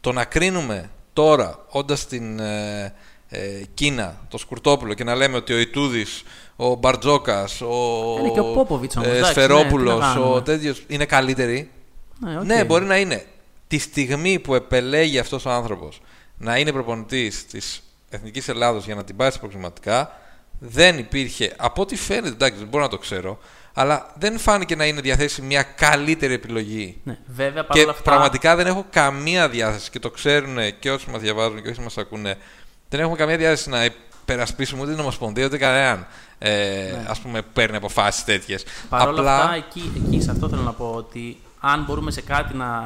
το να κρίνουμε τώρα, όντας στην ε, ε, Κίνα, το Σκουρτόπουλο και να λέμε ότι ο Ιτούδης, ο Μπαρτζόκας, ο, Είναι και ο Πόποβιτς όμως, ε, εντάξει, Σφερόπουλος, ναι, τι να ο κάνουμε. τέτοιος, είναι καλύτεροι. Ναι, οκ. Ναι, μπορεί να είναι. Τη στιγμή που επελέγη αυτός ο άνθρωπος να είναι προπονητής της Εθνικής Ελλάδος για να την πάει στα προκριματικά, δεν υπήρχε, από ό,τι φαίνεται, εντάξει, δεν μπορώ να το ξέρω, αλλά δεν φάνηκε να είναι διαθέσιμη μια καλύτερη επιλογή. Ναι, βέβαια Και παρόλα αυτά. πραγματικά δεν έχω καμία διάθεση και το ξέρουν και όσοι μας διαβάζουν και όσοι μας ακούνε. Δεν έχουμε καμία διάθεση να υπερασπίσουμε ούτε την Ομοσπονδία ούτε κανέναν. Ε, Ας πούμε, παίρνει αποφάσεις τέτοιες. Παρ' όλα αυτά, εκεί, εκεί σε αυτό θέλω να πω ότι αν μπορούμε σε κάτι να,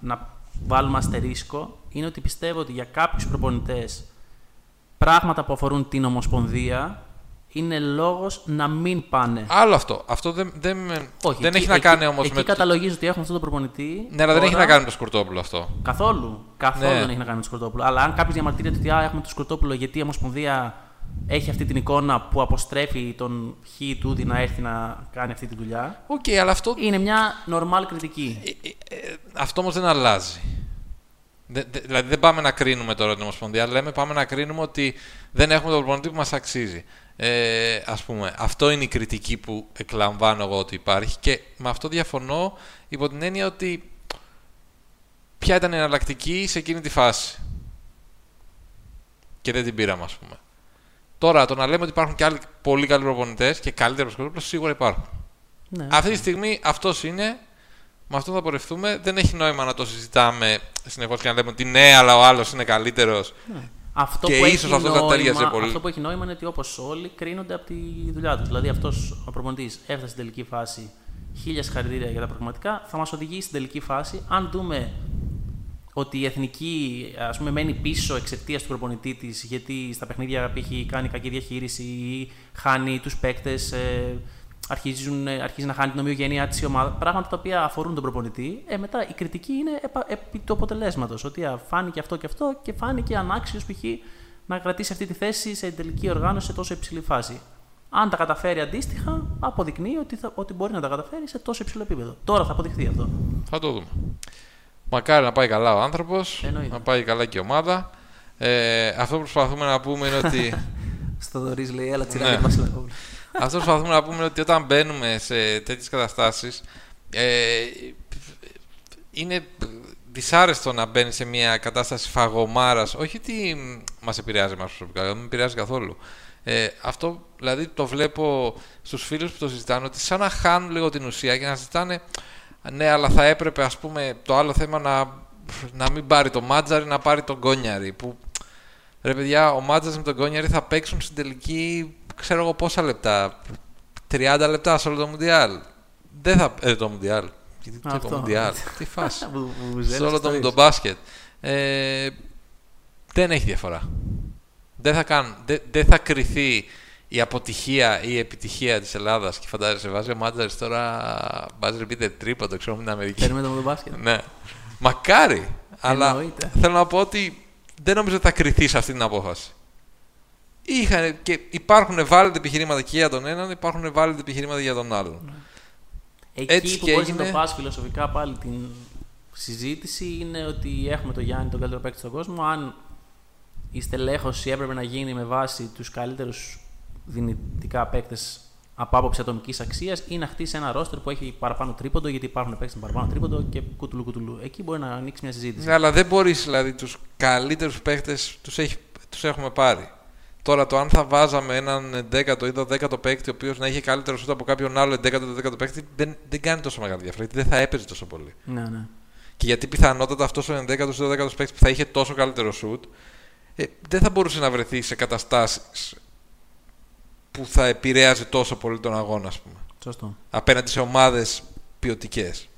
να βάλουμε αστερίσκο, είναι ότι πιστεύω ότι για κάποιους προπονητές πράγματα που αφορούν την Ομοσπονδία είναι λόγος να μην πάνε. Άλλο αυτό. Αυτό δεν, δεν, με- Όχι, δεν εκεί- έχει να εκεί- κάνει όμως Εκεί με. το- καταλογίζω ότι έχουμε αυτόν τον προπονητή. Ναι, αλλά δεν έχει τώρα- να κάνει με το Σκουρτόπουλο αυτό. Καθόλου. Καθόλου Ναι. δεν έχει να κάνει με τον Σκορτόπουλο. Αλλά αν κάποιος διαμαρτύρεται ότι α, έχουμε τον Σκορτόπουλο γιατί η Ομοσπονδία έχει αυτή την εικόνα που αποτρέπει τον Χ του να έρθει να κάνει αυτή τη δουλειά, Οκ, αλλά αυτό, είναι μια normal κριτική. ε, ε, αυτό όμως δεν αλλάζει. Δε- δε- δηλαδή δεν πάμε να κρίνουμε τώρα την Ομοσπονδία, λέμε πάμε να κρίνουμε ότι δεν έχουμε τον προπονητή που μας αξίζει. Ε, ας πούμε, αυτό είναι η κριτική που εκλαμβάνω εγώ ότι υπάρχει και με αυτό διαφωνώ υπό την έννοια ότι ποια ήταν η εναλλακτική σε εκείνη τη φάση. Και δεν την πήραμε, ας πούμε. Τώρα, το να λέμε ότι υπάρχουν και άλλοι πολύ καλοί προπονητές και καλύτεροι προπονητές, σίγουρα υπάρχουν. Ναι, Αυτή τη στιγμή αυτός είναι. Με αυτό θα πορευτούμε. Δεν έχει νόημα να το συζητάμε συνεχώς και να λέμε ότι ναι, αλλά ο άλλος είναι καλύτερος. Αυτό Και που ίσως έχει αυτός θα νόημα, τέριαζε πολύ. Αυτό που έχει νόημα είναι ότι όπως όλοι κρίνονται από τη δουλειά τους. Δηλαδή αυτός ο προπονητής έφτασε στην τελική φάση. Χίλια συγχαρητήρια για τα πραγματικά. Θα μας οδηγήσει στην τελική φάση. Αν δούμε ότι η εθνική ας πούμε, μένει πίσω εξαιτίας του προπονητή της, γιατί στα παιχνίδια π.χ. κάνει κακή διαχείριση ή χάνει τους παίκτες, ε, αρχίζουν, ε, αρχίζει να χάνει την ομοιογένειά της η ομάδα. Πράγματα τα οποία αφορούν τον προπονητή. Ε, μετά η κριτική είναι επα- επί του αποτελέσματος. Ότι α, φάνηκε αυτό και αυτό και φάνηκε ανάξιος π.χ. να κρατήσει αυτή τη θέση σε τελική οργάνωση σε τόσο υψηλή φάση. Αν τα καταφέρει αντίστοιχα, αποδεικνύει ότι, θα, ότι μπορεί να τα καταφέρει σε τόσο υψηλό επίπεδο. Τώρα θα αποδειχθεί αυτό. Θα το δούμε. Μακάρι να πάει καλά ο άνθρωπος, Εννοείται. να πάει καλά και η ομάδα. Ε, αυτό που προσπαθούμε να πούμε είναι ότι. Στο Δωρής λέει, έλα τσιράκι, Ναι. Βασιλακόπουλο. αυτός που προσπαθούμε να πούμε είναι ότι όταν μπαίνουμε σε τέτοιες καταστάσεις. Ε, είναι δυσάρεστο να μπαίνει σε μια κατάσταση φαγωμάρα. Όχι ότι μας επηρεάζει εμάς προσωπικά, δεν με επηρεάζει καθόλου. Ε, αυτό δηλαδή το βλέπω στους φίλους που το συζητάνε ότι σαν να χάνουν λίγο την ουσία και να συζητάνε ναι, αλλά θα έπρεπε ας πούμε το άλλο θέμα να, να μην πάρει το Μάτζαρη, να πάρει τον Κόνιαρη. Που ρε παιδιά, ο Μάτζαρη με τον Κόνιαρη θα παίξουν στην τελική, ξέρω εγώ πόσα λεπτά. 30 λεπτά σε όλο το Μουντιάλ. Δεν θα. Ε, το Μουντιάλ. Γιατί τι είπα, Αυτό. Μουντιάλ. Τι φάση. Βου- σε βουζέλας όλο το, ιστορίες. το μπάσκετ. Ε, δεν έχει διαφορά. Δεν θα, κάνουν, δεν, δεν θα κρυθεί η αποτυχία ή η επιτυχία της Ελλάδας και φαντάζεσαι βάζει ο Μάτζαρης τώρα βάζει repeated τρίποντο ξέρω με την Αμερική. Παίρνουμε το με το μπάσκετ. ναι. Μακάρι. Αλλά Εννοείται. θέλω να πω ότι δεν νομίζω ότι θα κρυθεί σε αυτή την απόφαση. Είχαν, και υπάρχουν valid επιχειρήματα και για τον έναν, υπάρχουν valid επιχειρήματα για τον άλλον. Εκεί Έτσι που και μπορείς να έγινε. το πας φιλοσοφικά πάλι την συζήτηση είναι ότι έχουμε τον Γιάννη τον καλύτερο παίκτη στον κόσμο. Αν η στελέχωση έπρεπε να γίνει με βάση τους καλύτερους δυνητικά παίκτες από άποψη ατομικής αξίας ή να χτίσει ένα ρόστερ που έχει παραπάνω τρίποντο, γιατί υπάρχουν παίκτες με παραπάνω τρίποντο και κουτουλού κουτουλού. Εκεί μπορεί να ανοίξει μια συζήτηση. Ναι, αλλά δεν μπορείς δηλαδή τους καλύτερους παίχτε τους τους έχουμε πάρει. Τώρα το αν θα βάζαμε έναν 10ο ή 12ο παίκτη ο οποίος να είχε καλύτερο σούτ από κάποιον άλλο 11ο ή 12ο παίκτη δεν, δεν κάνει τόσο μεγάλη διαφορά. Γιατί δεν θα έπαιζε τόσο πολύ. Ναι, ναι. Και γιατί πιθανότατα αυτός ο 11ο ή 12ο παίκτης που θα είχε τόσο καλύτερο σούτ ε, δεν θα μπορούσε να βρεθεί σε καταστάσεις που θα επηρέαζε τόσο πολύ τον αγώνα, ας πούμε. Σωστό. Απέναντι σε ομάδες ποιοτικές.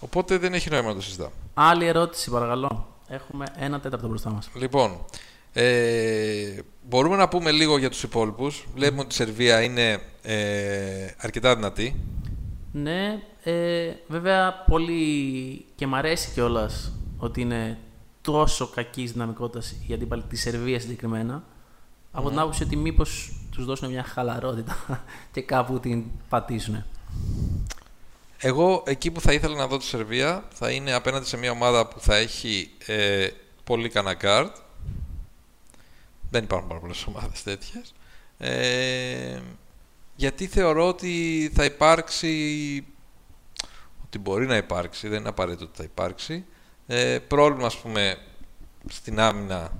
Οπότε δεν έχει νόημα να το συζητάμε. Άλλη ερώτηση, παρακαλώ. Έχουμε ένα τέταρτο μπροστά μας. Λοιπόν, ε, μπορούμε να πούμε λίγο για τους υπόλοιπους. Βλέπουμε ότι η Σερβία είναι ε, αρκετά δυνατή. Ναι, Ε, βέβαια, πολύ και μ' αρέσει κιόλας ότι είναι τόσο κακή δυναμικότητα η αντίπαλη τη Σερβία συγκεκριμένα. Από την άποψη ότι μήπως τους δώσουν μια χαλαρότητα και κάπου την πατήσουν. Εγώ εκεί που θα ήθελα να δω τη Σερβία θα είναι απέναντι σε μια ομάδα που θα έχει ε, πολύ κανένα guard. Δεν υπάρχουν πάρα πολλές ομάδες τέτοιες. Ε, γιατί θεωρώ ότι θα υπάρξει ότι μπορεί να υπάρξει, δεν είναι απαραίτητο ότι θα υπάρξει ε, πρόβλημα ας πούμε στην άμυνα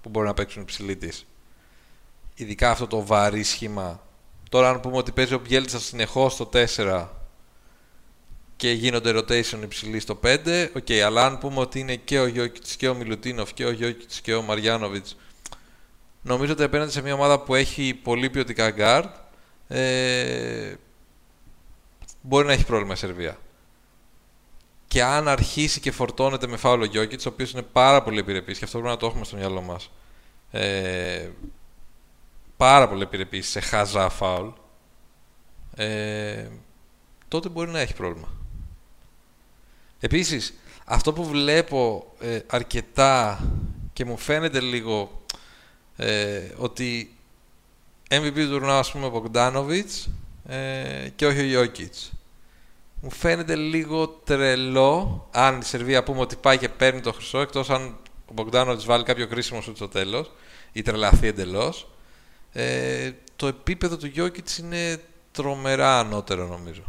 που μπορεί να παίξουν οι ψηλοί της ειδικά αυτό το βαρύ σχήμα τώρα αν πούμε ότι παίζει ο Μπιέλιτσα συνεχώς στο 4 και γίνονται rotation οι ψηλοί στο 5 ok, okay, αλλά αν πούμε ότι είναι και ο Γιόκιτς και ο Μιλουτίνοφ και ο Γιόκιτς και ο Μαριάνοβιτς νομίζω ότι απέναντι σε μια ομάδα που έχει πολύ ποιοτικά guard ε, μπορεί να έχει πρόβλημα η Σερβία και αν αρχίσει και φορτώνεται με φάουλο Γιώκητς, ο οποίος είναι πάρα πολύ επιρρεπής και αυτό πρέπει να το έχουμε στο μυαλό μας. Ε, πάρα πολύ επιρρεπής σε χαζά φάουλ, ε, τότε μπορεί να έχει πρόβλημα. Επίσης, αυτό που βλέπω ε, αρκετά και μου φαίνεται λίγο ε, ότι MVP του τουρνά, ας πούμε, ο Μπογκδάνοβιτς ε, και όχι ο Γιώκητς μου φαίνεται λίγο τρελό αν η Σερβία πούμε ότι πάει και παίρνει το χρυσό εκτός αν ο Μπογκδάνο της βάλει κάποιο κρίσιμο σου στο τέλος ή τρελαθεί εντελώς. Ε, το επίπεδο του Γιώκητς είναι τρομερά ανώτερο νομίζω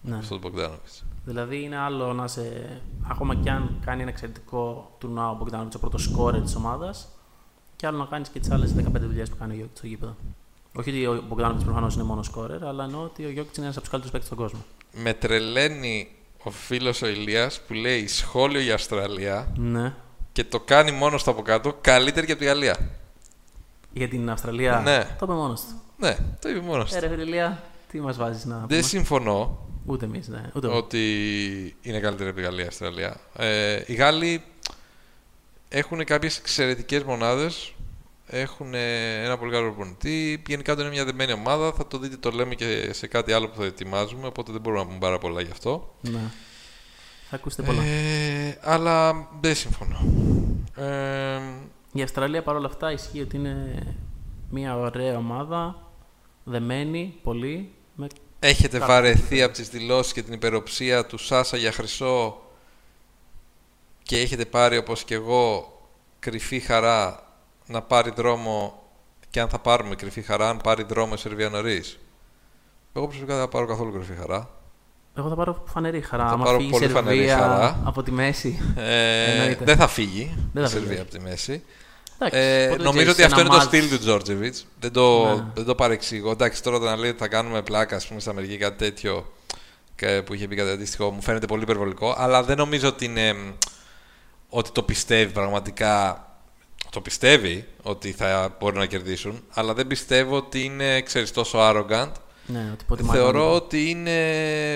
ναι. αυτό του Μπογκδάνοβιτς. Δηλαδή είναι άλλο να σε. Ακόμα και αν κάνει ένα εξαιρετικό τουρνουά ο Μπογκδάνοβιτ, ο πρώτος σκόρε της ομάδας, και άλλο να κάνεις και τις άλλες 15 δουλειές που κάνει ο Γιώκητς στο γήπεδο. Όχι ότι ο Μπογκδάνοβιτ προφανώς είναι μόνο σκόρερ, αλλά εννοώ ότι ο Γιώκητς είναι ένας από τους καλύτερους παίκτες στον κόσμο με τρελαίνει ο φίλος ο Ηλίας που λέει σχόλιο για Αυστραλία ναι. και το κάνει μόνος του από κάτω καλύτερη και από τη Γαλλία. Για την Αυστραλία. Ναι. Το είπε μόνος του. Ναι, το είπε μόνος του. Ε, ρε Ηλία, τι μας βάζεις να Δεν συμφωνώ. Ούτε εμείς, ναι. Ούτε ότι είναι καλύτερη από τη Γαλλία Αυστραλία. Ε, οι Γάλλοι έχουν κάποιες εξαιρετικές μονάδες έχουν ένα πολύ καλό προπονητή. Γενικά δεν είναι μια δεμένη ομάδα. Θα το δείτε, το λέμε και σε κάτι άλλο που θα ετοιμάζουμε. Οπότε δεν μπορούμε να πούμε πάρα πολλά γι' αυτό. Ναι. Θα ακούσετε πολλά. Ε, αλλά δεν συμφωνώ. Ε, η Αυστραλία παρόλα αυτά ισχύει ότι είναι μια ωραία ομάδα. Δεμένη πολύ. Με Έχετε βαρεθεί από τις δηλώσεις και την υπεροψία του Σάσα για χρυσό και έχετε πάρει όπως και εγώ κρυφή χαρά να πάρει δρόμο και αν θα πάρουμε κρυφή χαρά, αν πάρει δρόμο η Σερβία νωρίς. Εγώ προσωπικά δεν θα πάρω καθόλου κρυφή χαρά. Εγώ θα πάρω φανερή χαρά. Θα πάρω πολύ Σερβία φανερή χαρά. Από τη μέση. Ε, δεν θα φύγει δεν η Σερβία από τη μέση. ε, νομίζω ότι αυτό είναι το στυλ του Τζόρτζεβιτς. Δεν, το, ναι. δεν το παρεξηγώ. Εντάξει, τώρα να λέει ότι θα κάνουμε πλάκα ας πούμε, στα Αμερική κάτι τέτοιο που είχε πει κάτι αντίστοιχο μου φαίνεται πολύ υπερβολικό. Αλλά δεν νομίζω ότι, είναι, ότι το πιστεύει πραγματικά το πιστεύει ότι θα μπορούν να κερδίσουν, αλλά δεν πιστεύω ότι είναι ξέρεις, τόσο arrogant. Ναι, ότι Θεωρώ ότι είναι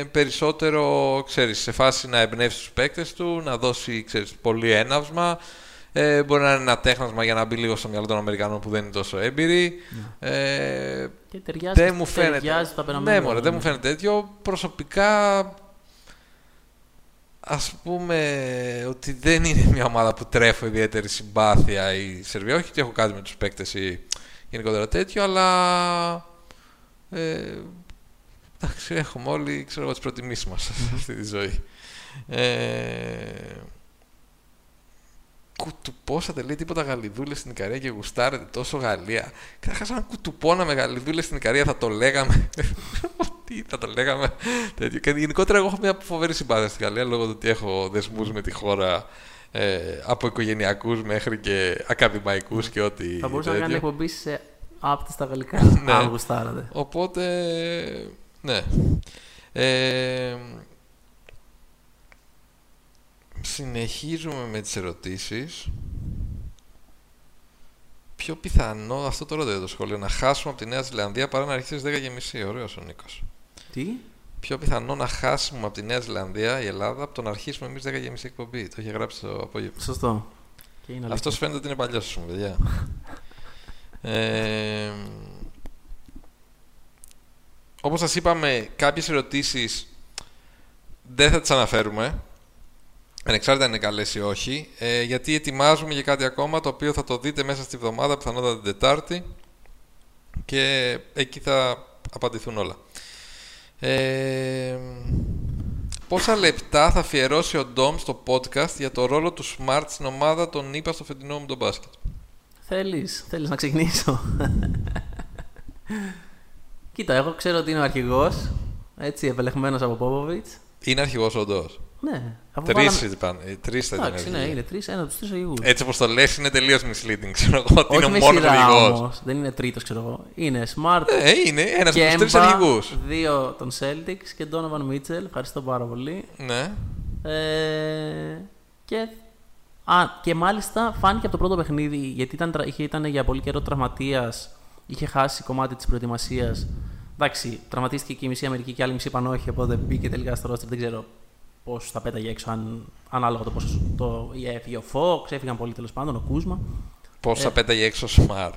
περισσότερο ξέρεις, σε φάση να εμπνεύσει τους παίκτες του, να δώσει ξέρεις, πολύ έναυσμα. Ε, μπορεί να είναι ένα τέχνασμα για να μπει λίγο στο μυαλό των Αμερικανών που δεν είναι τόσο έμπειροι. Ναι. Ε, και ταιριάζει, δεν μου φαίνεται, ναι, μωρέ, δεν μου φαίνεται τέτοιο. Προσωπικά ας πούμε ότι δεν είναι μια ομάδα που τρέφω ιδιαίτερη συμπάθεια η Σερβία. Όχι ότι έχω κάτι με τους παίκτες ή γενικότερα τέτοιο, αλλά ε, εντάξει, έχουμε όλοι ξέρω, τις προτιμήσεις μας σε αυτή τη ζωή. Ε, κουτουπώσατε λέει τίποτα γαλιδούλες στην Ικαρία και γουστάρετε τόσο Γαλλία. Καταρχάς, αν κουτουπώναμε γαλιδούλες στην Ικαρία θα το λέγαμε. Τι θα το λέγαμε. Τέτοιο. Και γενικότερα, εγώ έχω μια φοβερή συμπάθεια στην Γαλλία λόγω του ότι έχω δεσμούς με τη χώρα ε, από οικογενειακούς μέχρι και ακαδημαϊκούς και ό,τι. Θα μπορούσα να κάνει εκπομπή σε άπτης στα γαλλικά. ναι. Αν γουστάρατε. Οπότε. Ναι. Ε, συνεχίζουμε με τις ερωτήσεις. Πιο πιθανό, αυτό το ρωτάει το σχολείο, να χάσουμε από τη Νέα Ζηλανδία παρά να αρχίσει 10.30. Ωραίος ο Νίκος. Τι; Πιο πιθανό να χάσουμε από τη Νέα Ζηλανδία η Ελλάδα από το να αρχίσουμε εμείς 10.30 εκπομπή. Το είχε γράψει το απόγευμα. Σωστό. Αυτός φαίνεται ότι είναι παλιός, α πούμε, παιδιά. ε, Όπως σας είπαμε, κάποιες ερωτήσεις δεν θα τις αναφέρουμε. Ανεξάρτητα αν είναι καλές ή όχι. Ε, γιατί ετοιμάζουμε για κάτι ακόμα το οποίο θα το δείτε μέσα στη βδομάδα, πιθανότατα την Τετάρτη. Και εκεί θα απαντηθούν όλα. Ε, πόσα λεπτά θα αφιερώσει ο Ντόμ στο podcast για το ρόλο του Smart στην ομάδα των είπα στο φετινό μου τον μπάσκετ; Θέλεις, θέλεις να ξεκινήσω; Κοίτα, εγώ ξέρω ότι είναι ο αρχηγός, έτσι, επελεγμένος από Πόποβιτς. Είναι αρχηγός όντως. Ναι, αφού Τρεις βάλαμε- είπαν. ε, Τρεις θα ήταν. Εντάξει, ναι, αρχηγοί. είναι τρεις, ένα από τους τρεις αρχηγούς. Έτσι όπως το λες, είναι τελείως misleading. Ξέρω εγώ ότι Όχι είναι με μόνος σειρά αρχηγός. όμως, δεν είναι τρίτος, ξέρω εγώ. Είναι Smart, Ε, είναι ένας από τους τρεις Κέμπα, αρχηγούς. δύο των Celtics και Donovan Mitchell. Ευχαριστώ πάρα πολύ. Ναι. Ε, και, α, και μάλιστα φάνηκε από το πρώτο παιχνίδι, γιατί ήταν, τρα- είχε, ήταν για πολύ καιρό τραυματίας, είχε χάσει κομμάτι της προετοιμασίας. Εντάξει, τραυματίστηκε και η μισή Αμερική και η άλλη μισή είπαν όχι, οπότε μπήκε τελικά στο roster. Δεν ξέρω πώς θα πέταγε έξω, αν, ανάλογα το πόσο το έφυγε ο Fox, έφυγαν πολλοί τέλος πάντων, ο Κούσμα. Πώς θα πέταγε έξω Smart.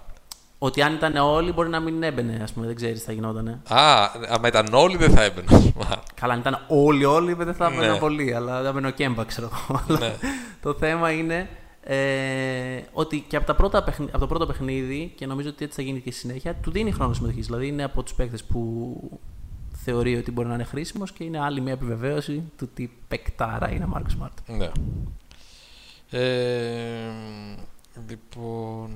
Ότι αν ήταν όλοι μπορεί να μην έμπαινε, ας πούμε, δεν ξέρεις τι θα γινότανε. Α, άμα ήταν όλοι δεν θα έμπαινε ο Smart. Καλά, αν ήταν όλοι όλοι, δεν θα Ναι. έμπαιναν πολύ, αλλά θα έμπαινε ο Κέμπα, ξέρω εγώ. Αλλά Ναι. το θέμα είναι ε, ότι και από, τα πρώτα παιχνι- από το πρώτο παιχνίδι, και νομίζω ότι έτσι θα γίνει και στη συνέχεια, του δίνει χρόνο συμμετοχή. Δηλαδή είναι από τους παίκτες που θεωρεί ότι μπορεί να είναι χρήσιμος και είναι άλλη μια επιβεβαίωση του τι παικτάρα είναι ο Μάρκος Σμαρτ. Ναι. Ε, λοιπόν.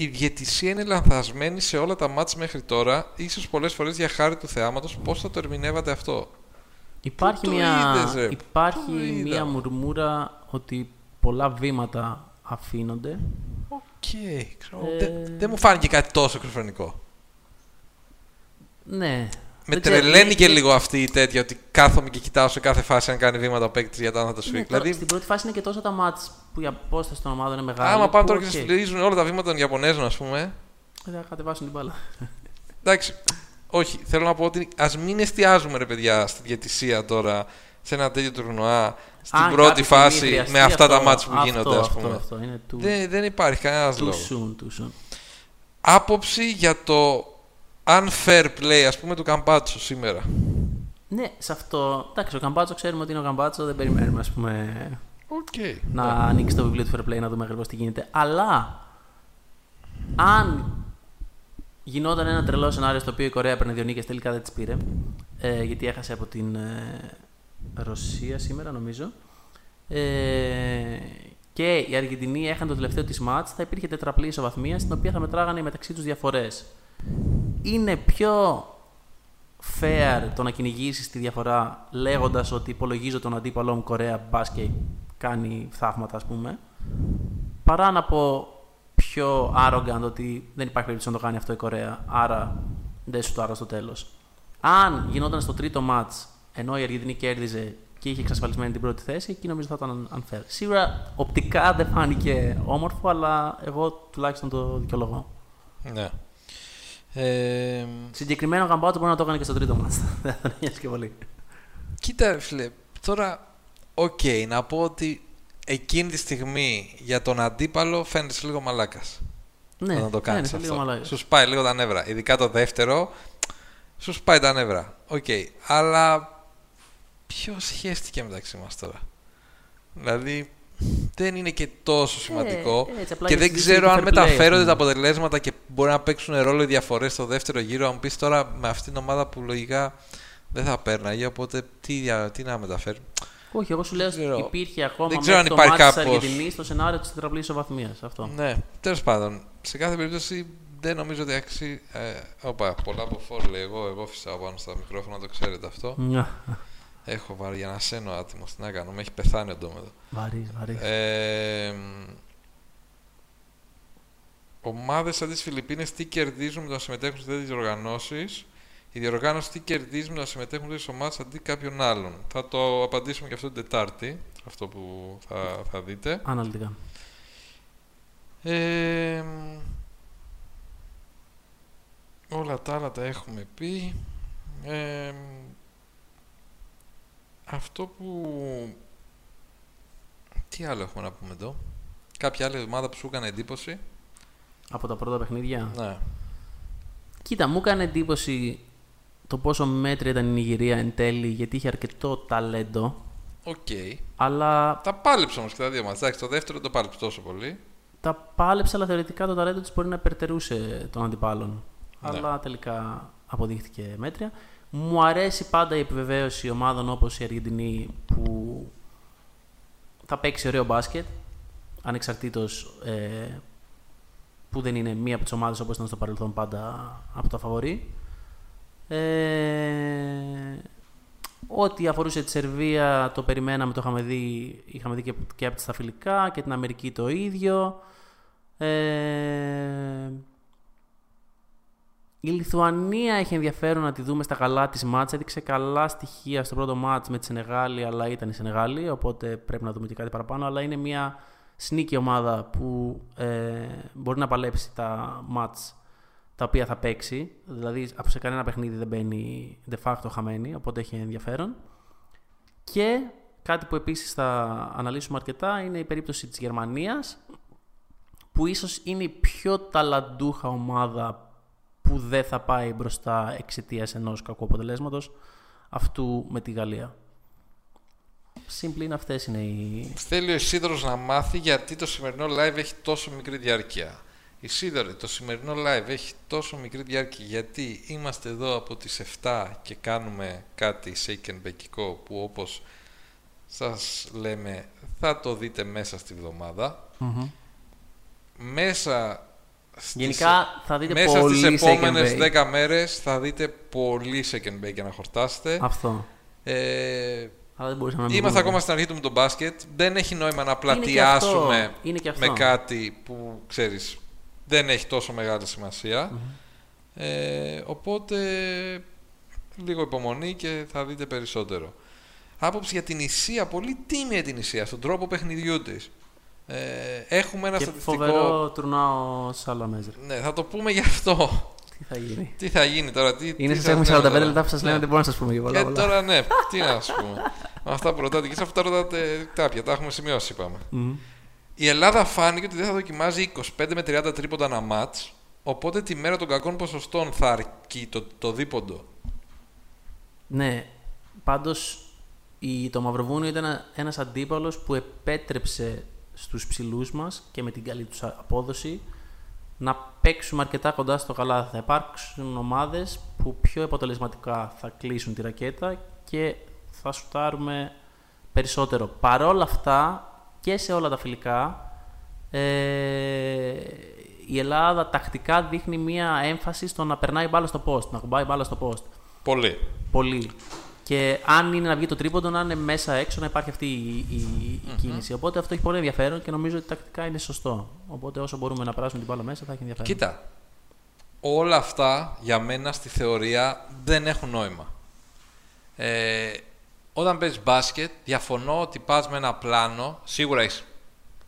Η διαιτησία είναι λανθασμένη σε όλα τα ματς μέχρι τώρα, ίσως πολλές φορές για χάρη του θεάματος. Πώς θα το ερμηνεύατε αυτό; Υπάρχει, το μια, είδες, ρε; υπάρχει Πού το είδα; μια μουρμούρα ότι πολλά βήματα αφήνονται. Οκ, ξέρω, Ε. δεν, δεν μου φάνηκε κάτι τόσο εξωφρενικό. Ναι. Με Δεν ξέρω, τρελαίνει είναι- και είναι- λίγο αυτή η τέτοια ότι κάθομαι και κοιτάω σε κάθε φάση αν κάνει βήματα ο παίκτης για το αν θα το Ναι, σφυρίξει. τώρα, δηλαδή, Στην πρώτη φάση είναι και τόσο τα ματς που η απόσταση των ομάδων είναι μεγάλη. άμα πάνε που, τώρα και οκ, σφυρίζουν όλα τα βήματα των Ιαπωνέζων, ας πούμε. Θα κατεβάσουν την μπάλα. Εντάξει, όχι, θέλω να πω ότι ας μην εστιάζουμε ρε παιδιά στη διαιτησία τώρα σε ένα τέτοιο τουρνουά στην Αν πρώτη κάποια στιγμή φάση χρειαστεί με αυτά τα αυτό, ματς που αυτό, γίνονται, ας αυτό, πούμε. Αυτό, είναι too, Δεν, δεν υπάρχει κανένας too λόγος. soon, too soon. Άποψη για το unfair play, ας πούμε, του Καμπάτσο σήμερα. Ναι, σε αυτό. Εντάξει, ο Καμπάτσο ξέρουμε ότι είναι ο Καμπάτσο, δεν περιμένουμε ας πούμε, Οκ. να ανοίξει το βιβλίο του Fair Play να δούμε ακριβώς τι γίνεται. Αλλά αν γινόταν ένα τρελό σενάριο στο οποίο η Κορέα έπαιρνε δύο νίκες, τελικά δεν τις πήρε. Ε, γιατί έχασε από την ε, Ρωσία σήμερα, νομίζω. Ε, και οι Αργεντινοί έχαναν το τελευταίο της ματς, θα υπήρχε τετραπλή ισοβαθμία στην οποία θα μετράγανε οι μεταξύ τους διαφορές. Είναι πιο fair το να κυνηγήσεις τη διαφορά λέγοντας ότι υπολογίζω τον αντίπαλό μου Κορέα μπας και κάνει θαύματα, ας πούμε, παρά να πω πιο arrogant ότι δεν υπάρχει περίπτωση να το κάνει αυτό η Κορέα, άρα δεν σου το άρω στο τέλος. Αν γινόταν στο τρίτο match ενώ η Αργεντινή κέρδιζε και είχε εξασφαλισμένη την πρώτη θέση, εκεί νομίζω θα ήταν unfair. Σίγουρα οπτικά δεν φάνηκε όμορφο, αλλά εγώ τουλάχιστον το δικαιολογώ. Ναι. Ε, Συγκεκριμένο Καμπάτσο μπορεί να το έκανε και στο τρίτο ματς. Δεν θα τον νοιάζει και πολύ. κοίτα, ρε φίλε, τώρα, οκ, να πω ότι εκείνη τη στιγμή για τον αντίπαλο φαίνεται λίγο μαλάκας. Ναι, όταν το κάνεις ναι, είναι λίγο αυτό. μαλάκας. Σου σπάει λίγο τα νεύρα. Ειδικά το δεύτερο, σου σπάει τα νεύρα. Οκ. Αλλά ποιος χέστηκε μεταξύ μας τώρα; Δηλαδή δεν είναι και τόσο σημαντικό. ε, έτσι, απλά και για δεν τη ξέρω συζήτηση αν του fair play, ας μεταφέρονται πούμε. τα αποτελέσματα και μπορεί να παίξουν ρόλο οι διαφορές στο δεύτερο γύρο. Αν μου πεις τώρα με αυτήν την ομάδα που λογικά δεν θα πέρναγε, οπότε τι, δια- τι να μεταφέρει. Όχι, εγώ σου λέω ξέρω. ότι υπήρχε ακόμα Δεν ξέρω μέχρι αν το υπάρχει μάτι της κάπως- Αργεντινής στο σενάριο της τετραπλής ισοβαθμίας. Αυτό. Ναι, τέλος πάντων. Σε κάθε περίπτωση δεν νομίζω ότι αξίζει. Ε, όπα, πολλά από φόρ λέει εγώ. Εγώ φυσάω πάνω στα μικρόφωνα, το ξέρετε αυτό. Μια. Έχω βάλει για να σένω άτιμο. Τι να κάνω, με έχει πεθάνει ο ντόμεδο. Βαρύς, βαρύς. Ε, Ομάδες σαν τις Φιλιππίνες τι κερδίζουν με το να συμμετέχουν σε τέτοιες οργανώσεις; Η διοργάνωση τι κερδίζει με το να συμμετέχουν σε τέτοιες ομάδες αντί κάποιον άλλον. Θα το απαντήσουμε και αυτό την Τετάρτη. Αυτό που θα, θα δείτε. Αναλυτικά. Ε, όλα τα άλλα τα έχουμε πει. Ε, αυτό που... Τι άλλο έχουμε να πούμε εδώ; Κάποια άλλη ομάδα που σου έκανε εντύπωση; Από τα πρώτα παιχνίδια; Ναι. Κοίτα, μου έκανε εντύπωση το πόσο μέτρια ήταν η Νιγηρία εν τέλει, γιατί είχε αρκετό ταλέντο. Οκ. Αλλά Τα πάλεψε όμως και τα δύο μας. Εντάξει, το δεύτερο δεν το πάλεψε τόσο πολύ. τα πάλεψε, αλλά θεωρητικά το ταλέντο της μπορεί να περτερούσε των αντιπάλων. Ναι. Αλλά τελικά αποδείχθηκε μέτρια. Μου αρέσει πάντα η επιβεβαίωση ομάδων όπως η Αργεντινή που θα παίξει ωραίο μπάσκετ, ανεξαρτήτως ε, που δεν είναι μία από τις ομάδες όπως ήταν στο παρελθόν πάντα από τα φαβορή. Ε, ό,τι αφορούσε τη Σερβία το περιμέναμε, το είχαμε δει, είχαμε δει και, και από τα φιλικά και την Αμερική το ίδιο. Ε, η Λιθουανία έχει ενδιαφέρον να τη δούμε στα καλά της μάτς. Έδειξε καλά στοιχεία στο πρώτο μάτς με τη Σενεγάλη, αλλά ήταν η Σενεγάλη, οπότε πρέπει να δούμε και κάτι παραπάνω. Αλλά είναι μια sneaky ομάδα που ε, μπορεί να παλέψει τα μάτς τα οποία θα παίξει. Δηλαδή, από σε κανένα παιχνίδι δεν μπαίνει de facto χαμένη, οπότε έχει ενδιαφέρον. Και κάτι που επίσης θα αναλύσουμε αρκετά είναι η περίπτωση της Γερμανίας, που ίσως είναι η πιο ταλαντούχα ομάδα που δεν θα πάει μπροστά εξαιτίας ενός κακού αποτελέσματος αυτού με τη Γαλλία. Σύμπλη είναι αυτές είναι οι... Θέλει ο Ισίδωρος να μάθει γιατί το σημερινό live έχει τόσο μικρή διάρκεια. Ισίδωρε, το σημερινό live έχει τόσο μικρή διάρκεια γιατί είμαστε εδώ από τις 7 και κάνουμε κάτι shake and bake που όπως σας λέμε θα το δείτε μέσα στη βδομάδα. Μέσα στις, Γενικά θα δείτε μέσα πολύ στις shake and επόμενες bake. 10 μέρες θα δείτε πολύ shake and bake για να χορτάσετε. Αυτό. Ε, Αλλά δεν μπορούσαμε να μην Είμαστε πούμε. ακόμα στην αρχή του με τον μπάσκετ. Δεν έχει νόημα να Είναι και πλατιάσουμε αυτό. Είναι και αυτό. με κάτι που ξέρεις δεν έχει τόσο μεγάλη σημασία. Ε, οπότε λίγο υπομονή και θα δείτε περισσότερο. Άποψη για την Ισία, πολύ τίμια την Ισία στον τρόπο παιχνιδιού της. Ε, έχουμε ένα Και στατιστικό. φοβερό τουρνάο Σαλαμέζερ. Ναι, θα το πούμε γι' αυτό. Τι θα γίνει; τι θα γίνει τώρα, τι, Είναι τι σας θα έχουμε θέλουμε 45 τώρα; λεπτά που σας Ναι. λένε δεν μπορούμε να σας πούμε και πολλά. Και πολλά. τώρα ναι, τι να σου πούμε. Με αυτά που ρωτάτε και εσείς, αυτά ρωτάτε κάποια, τα έχουμε σημειώσει είπαμε. Μμμ. Η Ελλάδα φάνηκε ότι δεν θα δοκιμάζει 25 με 30 τρίποντα ένα μάτς, οπότε τη μέρα των κακών ποσοστών θα αρκεί το, το δίποντο. Ναι, πάντως η, το Μαυροβούνιο ήταν ένα, ένας αντίπαλος που επέτρεψε στους ψηλούς μας και με την καλή τους απόδοση να παίξουμε αρκετά κοντά στο καλάθι. Θα υπάρξουν ομάδες που πιο αποτελεσματικά θα κλείσουν τη ρακέτα και θα σουτάρουμε περισσότερο. Παρόλα αυτά και σε όλα τα φιλικά ε, η Ελλάδα τακτικά δείχνει μία έμφαση στο να περνάει μπάλα στο post, να κουμπάει μπάλα στο post. Πολύ. Πολύ. Και αν είναι να βγει το τρίποντο, να είναι μέσα έξω, να υπάρχει αυτή η, η, η κίνηση. Οπότε αυτό έχει πολύ ενδιαφέρον και νομίζω ότι τακτικά είναι σωστό. Οπότε όσο μπορούμε να περάσουμε την μπάλα μέσα θα έχει ενδιαφέρον. Κοίτα, όλα αυτά για μένα στη θεωρία δεν έχουν νόημα. Ε, όταν παίζεις μπάσκετ, διαφωνώ ότι πας με ένα πλάνο, σίγουρα έχεις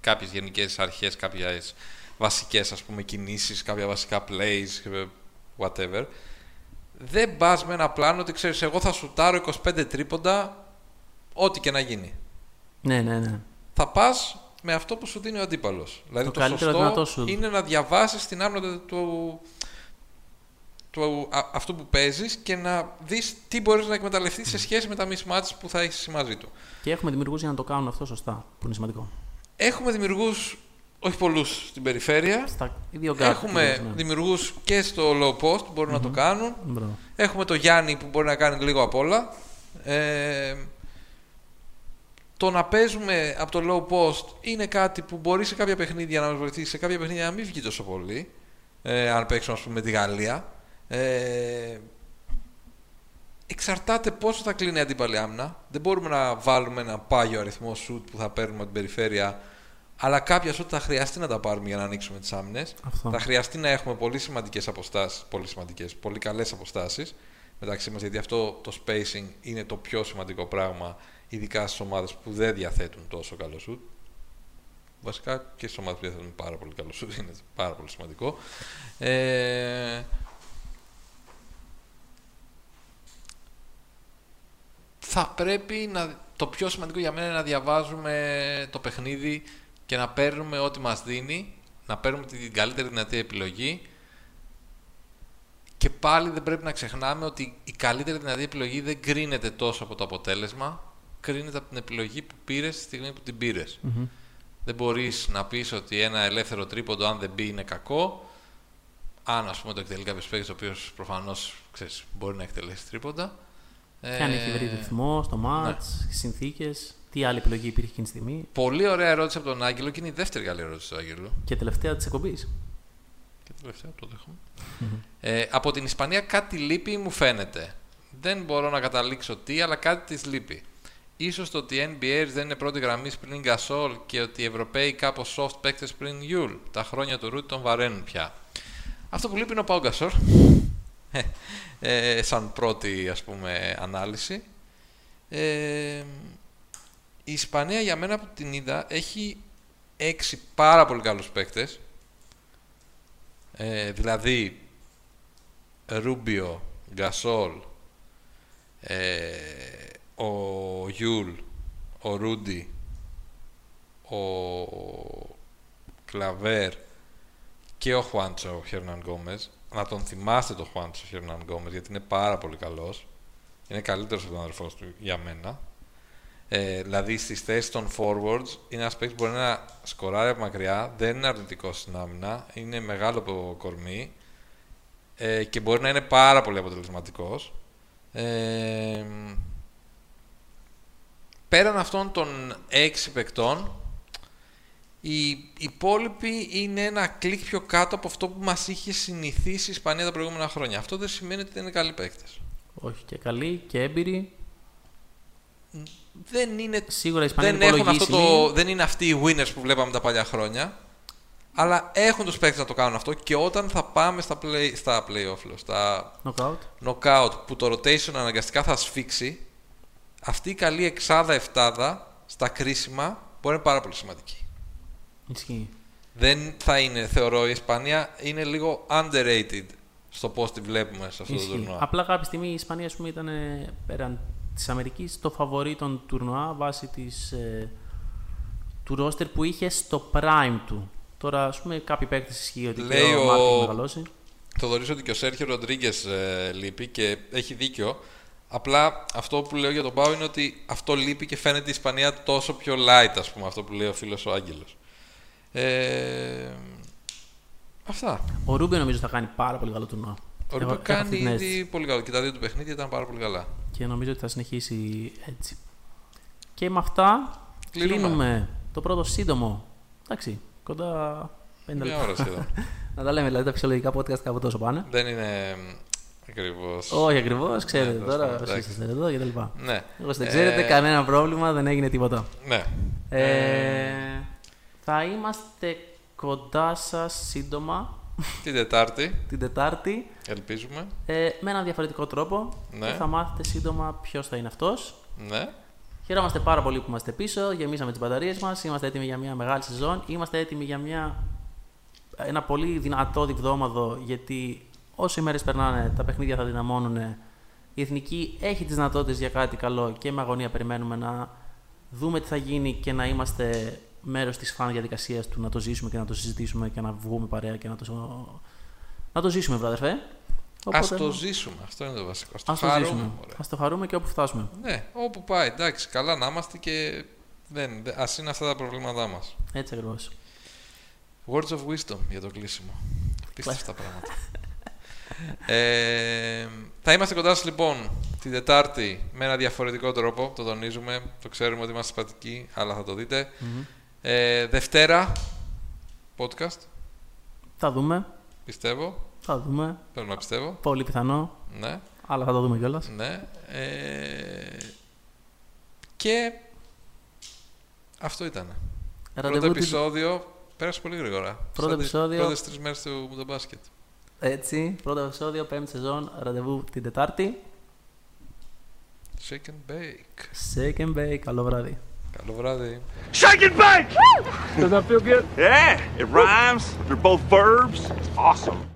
κάποιες γενικές αρχές, κάποιες βασικές ας πούμε κινήσεις, κάποια βασικά plays, ε, whatever. Δεν πας με ένα πλάνο ότι ξέρεις εγώ θα σουτάρω 25 τρίποντα, ό,τι και να γίνει. Ναι, ναι, ναι. Θα πας με αυτό που σου δίνει ο αντίπαλος. Δηλαδή Το το, καλύτερο δυνατό σωστό σου. είναι να διαβάσεις την άμυνα του, του α, αυτού που παίζεις και να δεις τι μπορείς να εκμεταλλευτείς σε σχέση με τα mismatches που θα έχεις μαζί του. Και έχουμε δημιουργούς για να το κάνουν αυτό σωστά, που είναι σημαντικό. Έχουμε δημιουργούς, όχι πολλούς στην περιφέρεια. Στα δύο γκάρτ. Έχουμε κυρίως, ναι. δημιουργούς και στο low post που μπορουν να το κάνουν. Μπράβο. Έχουμε το Γιάννη που μπορεί να κάνει λίγο απ' όλα. Ε, το να παίζουμε από το low post είναι κάτι που μπορεί σε κάποια παιχνίδια να μας βοηθήσει, σε κάποια παιχνίδια να μην βγει τόσο πολύ. Ε, αν παίξουμε ας πούμε με τη Γαλλία. Ε, εξαρτάται πόσο θα κλείνει η αντίπαλη άμυνα. Δεν μπορούμε να βάλουμε ένα πάγιο αριθμό σουτ που θα παίρνουμε από την περιφέρεια. Αλλά κάποια σουτ θα χρειαστεί να τα πάρουμε για να ανοίξουμε τις άμυνες. Αυτό. Θα χρειαστεί να έχουμε πολύ σημαντικές αποστάσεις, πολύ σημαντικές, πολύ καλές αποστάσεις μεταξύ μας, γιατί αυτό το spacing είναι το πιο σημαντικό πράγμα, ειδικά στις ομάδες που δεν διαθέτουν τόσο καλό σουτ. Βασικά και στις ομάδες που διαθέτουν πάρα πολύ καλό σουτ είναι πάρα πολύ σημαντικό. Ε, θα πρέπει να... Το πιο σημαντικό για μένα είναι να διαβάζουμε το παιχνίδι και να παίρνουμε ό,τι μας δίνει, να παίρνουμε την καλύτερη δυνατή επιλογή Και πάλι δεν πρέπει να ξεχνάμε ότι η καλύτερη δυνατή επιλογή δεν κρίνεται τόσο από το αποτέλεσμα, κρίνεται από την επιλογή που πήρες τη στιγμή που την πηρε Δεν μπορείς να πεις ότι ένα ελεύθερο τρίποντο, αν δεν μπει, είναι κακό. Αν ας πούμε το εκτελεί κάποιος παίκτης, ο οποίος προφανώς μπορεί να εκτελέσει τρίποντα. Και αν έχει βρει Ε, ρυθμό στο μάτς, ναι. συνθήκες, τι άλλη επιλογή υπήρχε εκείνη τη στιγμή; Πολύ ωραία ερώτηση από τον Άγγελο και είναι η δεύτερη καλή ερώτηση του Άγγελου. Και τελευταία της εκπομπής. Και τελευταία, το δέχομαι. Ε, από την Ισπανία κάτι λείπει μου φαίνεται. Δεν μπορώ να καταλήξω τι, αλλά κάτι της λείπει. Ίσως το ότι οι NBA δεν είναι πρώτη γραμμή πλην Gasol και ότι οι Ευρωπαίοι κάπως soft παίκτες πλην Γιούλ. Τα χρόνια του Ρούντι τον βαραίνουν πια. Αυτό που λείπει είναι ο Πάου Γκασόλ. Ε, ε, σαν πρώτη ας πούμε ανάλυση. Ε, η Ισπανία για μένα που την είδα έχει έξι πάρα πολύ καλούς παίκτες. Ε, δηλαδή Ρούμπιο, Γκασόλ, ε, ο Γιούλ, ο Ρούντι, ο Κλαβέρ και ο Χουάντσο Χερνανγκόμεθ. Να τον θυμάστε τον Χουάντσο Χερνανγκόμεθ γιατί είναι πάρα πολύ καλός. Είναι καλύτερος από τον αδερφός του για μένα. Ε, δηλαδή στις θέσεις των forwards είναι ένας παίκτης που μπορεί να σκοράρει από μακριά, δεν είναι αρνητικός στην άμυνα, είναι μεγάλο από κορμί ε, και μπορεί να είναι πάρα πολύ αποτελεσματικός. Ε, πέραν αυτών των έξι παικτών, οι υπόλοιποι είναι ένα κλικ πιο κάτω από αυτό που μας είχε συνηθίσει η Ισπανία τα προηγούμενα χρόνια. Αυτό δεν σημαίνει ότι δεν είναι καλοί παίκτες. Όχι και καλή και έμπειρη. Δεν είναι Σίγουρα η Ισπανία δεν, είναι έχουν αυτό υπολογίσιμη. το, δεν είναι αυτοί οι winners που βλέπαμε τα παλιά χρόνια. Αλλά έχουν τους παίκτες να το κάνουν αυτό και όταν θα πάμε στα, play, στα play-off, λέω, στα Knockout. knockout που το rotation αναγκαστικά θα σφίξει, αυτή η καλή εξάδα εφτάδα στα κρίσιμα μπορεί να είναι πάρα πολύ σημαντική. Ισχύει. Δεν θα είναι, θεωρώ, η Ισπανία είναι λίγο underrated στο πώς τη βλέπουμε σε αυτό το Ισχύει. τουρνουά. Απλά κάποια στιγμή η Ισπανία ας πούμε, ήταν ε, πέραν της Αμερικής το φαβορή των τουρνουά βάσει της, ε, του ρόστερ που είχε στο prime του. Τώρα, ας πούμε, κάποιοι παίκτες ισχύει ότι Λέει και ο, ο- Μάρκο έχει μεγαλώσει. Θοδωρήσω ότι και ο Σέρχιο Ροντρίγκες ε, λείπει και έχει δίκιο. Απλά αυτό που λέω για τον Πάο είναι ότι αυτό λείπει και φαίνεται η Ισπανία τόσο πιο light, ας πούμε, αυτό που λέει ο φίλος ο Άγγελος. Ε, αυτά. Ο Ρούμπιο νομίζω θα κάνει πάρα πολύ καλό τουρνουά. Ο Έχω- Ρούμπιο έχω κάνει αυτή την ήδη αίσθηση. πολύ καλό και τα δύο του παιχνίδια ήταν πάρα πολύ καλά. Και νομίζω ότι θα συνεχίσει έτσι. Και με αυτά Κλείνουμε. κλείνουμε το πρώτο σύντομο. Εντάξει, κοντά 50 Μια ώρα λεπτά. σχεδόν. Να τα λέμε δηλαδή τα φυσιολογικά podcast κάπου τόσο πάνε. Δεν είναι ακριβώς. Όχι ακριβώς, ξέρετε Ναι, τώρα, εντάξει. όσοι είστε εδώ κτλ. Ναι. Εγώ δεν Ε, ξέρετε, κανένα πρόβλημα, δεν έγινε τίποτα. Ναι. Ε, θα είμαστε κοντά σας σύντομα Την Τετάρτη, την Τετάρτη ελπίζουμε. ε, με έναν διαφορετικό τρόπο Ναι. και θα μάθετε σύντομα ποιος θα είναι αυτός. Ναι. Χαιρόμαστε πάρα πολύ που είμαστε πίσω, γεμίσαμε τις μπαταρίες μας, είμαστε έτοιμοι για μια μεγάλη σεζόν, είμαστε έτοιμοι για μια, ένα πολύ δυνατό διβδόμαδο γιατί όσο οι μέρες περνάνε τα παιχνίδια θα δυναμώνουν. Η Εθνική έχει τις δυνατότητες για κάτι καλό και με αγωνία περιμένουμε να δούμε τι θα γίνει και να είμαστε μέρος της φαν διαδικασίας του να το ζήσουμε και να το συζητήσουμε και να βγούμε παρέα και να το, να το ζήσουμε, βράδερφε. Ας το ζήσουμε. Αυτό είναι το βασικό. Ας το Ας το χαρούμε. ζήσουμε. μωρέ. Ας το χαρούμε και όπου φτάσουμε. Ναι, όπου πάει. Εντάξει, καλά να είμαστε και δεν, δε- ας είναι αυτά τα προβλήματά μας. Έτσι ακριβώς. Words of wisdom για το κλείσιμο. Πίστευτα πράγματα. ε, θα είμαστε κοντά σας λοιπόν την Τετάρτη με ένα διαφορετικό τρόπο. Το τονίζουμε. Το ξέρουμε ότι είμαστε συμπατικοί, αλλά θα το δειτε Ε, Δευτέρα, podcast, Θα δούμε. πιστεύω. Θα δούμε. Πρέπει να πιστεύω. Πολύ πιθανό. Ναι, Αλλά θα το δούμε κιόλας. ναι. Ε, και αυτό ήταν. Πρώτο Ραντεβού της- επεισόδιο πέρασε πολύ γρήγορα. Πρώτο Σαν τις επεισόδιο. Πρώτες τρεις μέρες του του μπάσκετ. Έτσι, πρώτο επεισόδιο, πέμπτη σεζόν, ραντεβού την Τετάρτη. Shake and bake. Shake and bake. Καλό βράδυ. Καλό βράδυ. Shake and bake! Does that feel good? Yeah, it rhymes. They're both verbs. Awesome.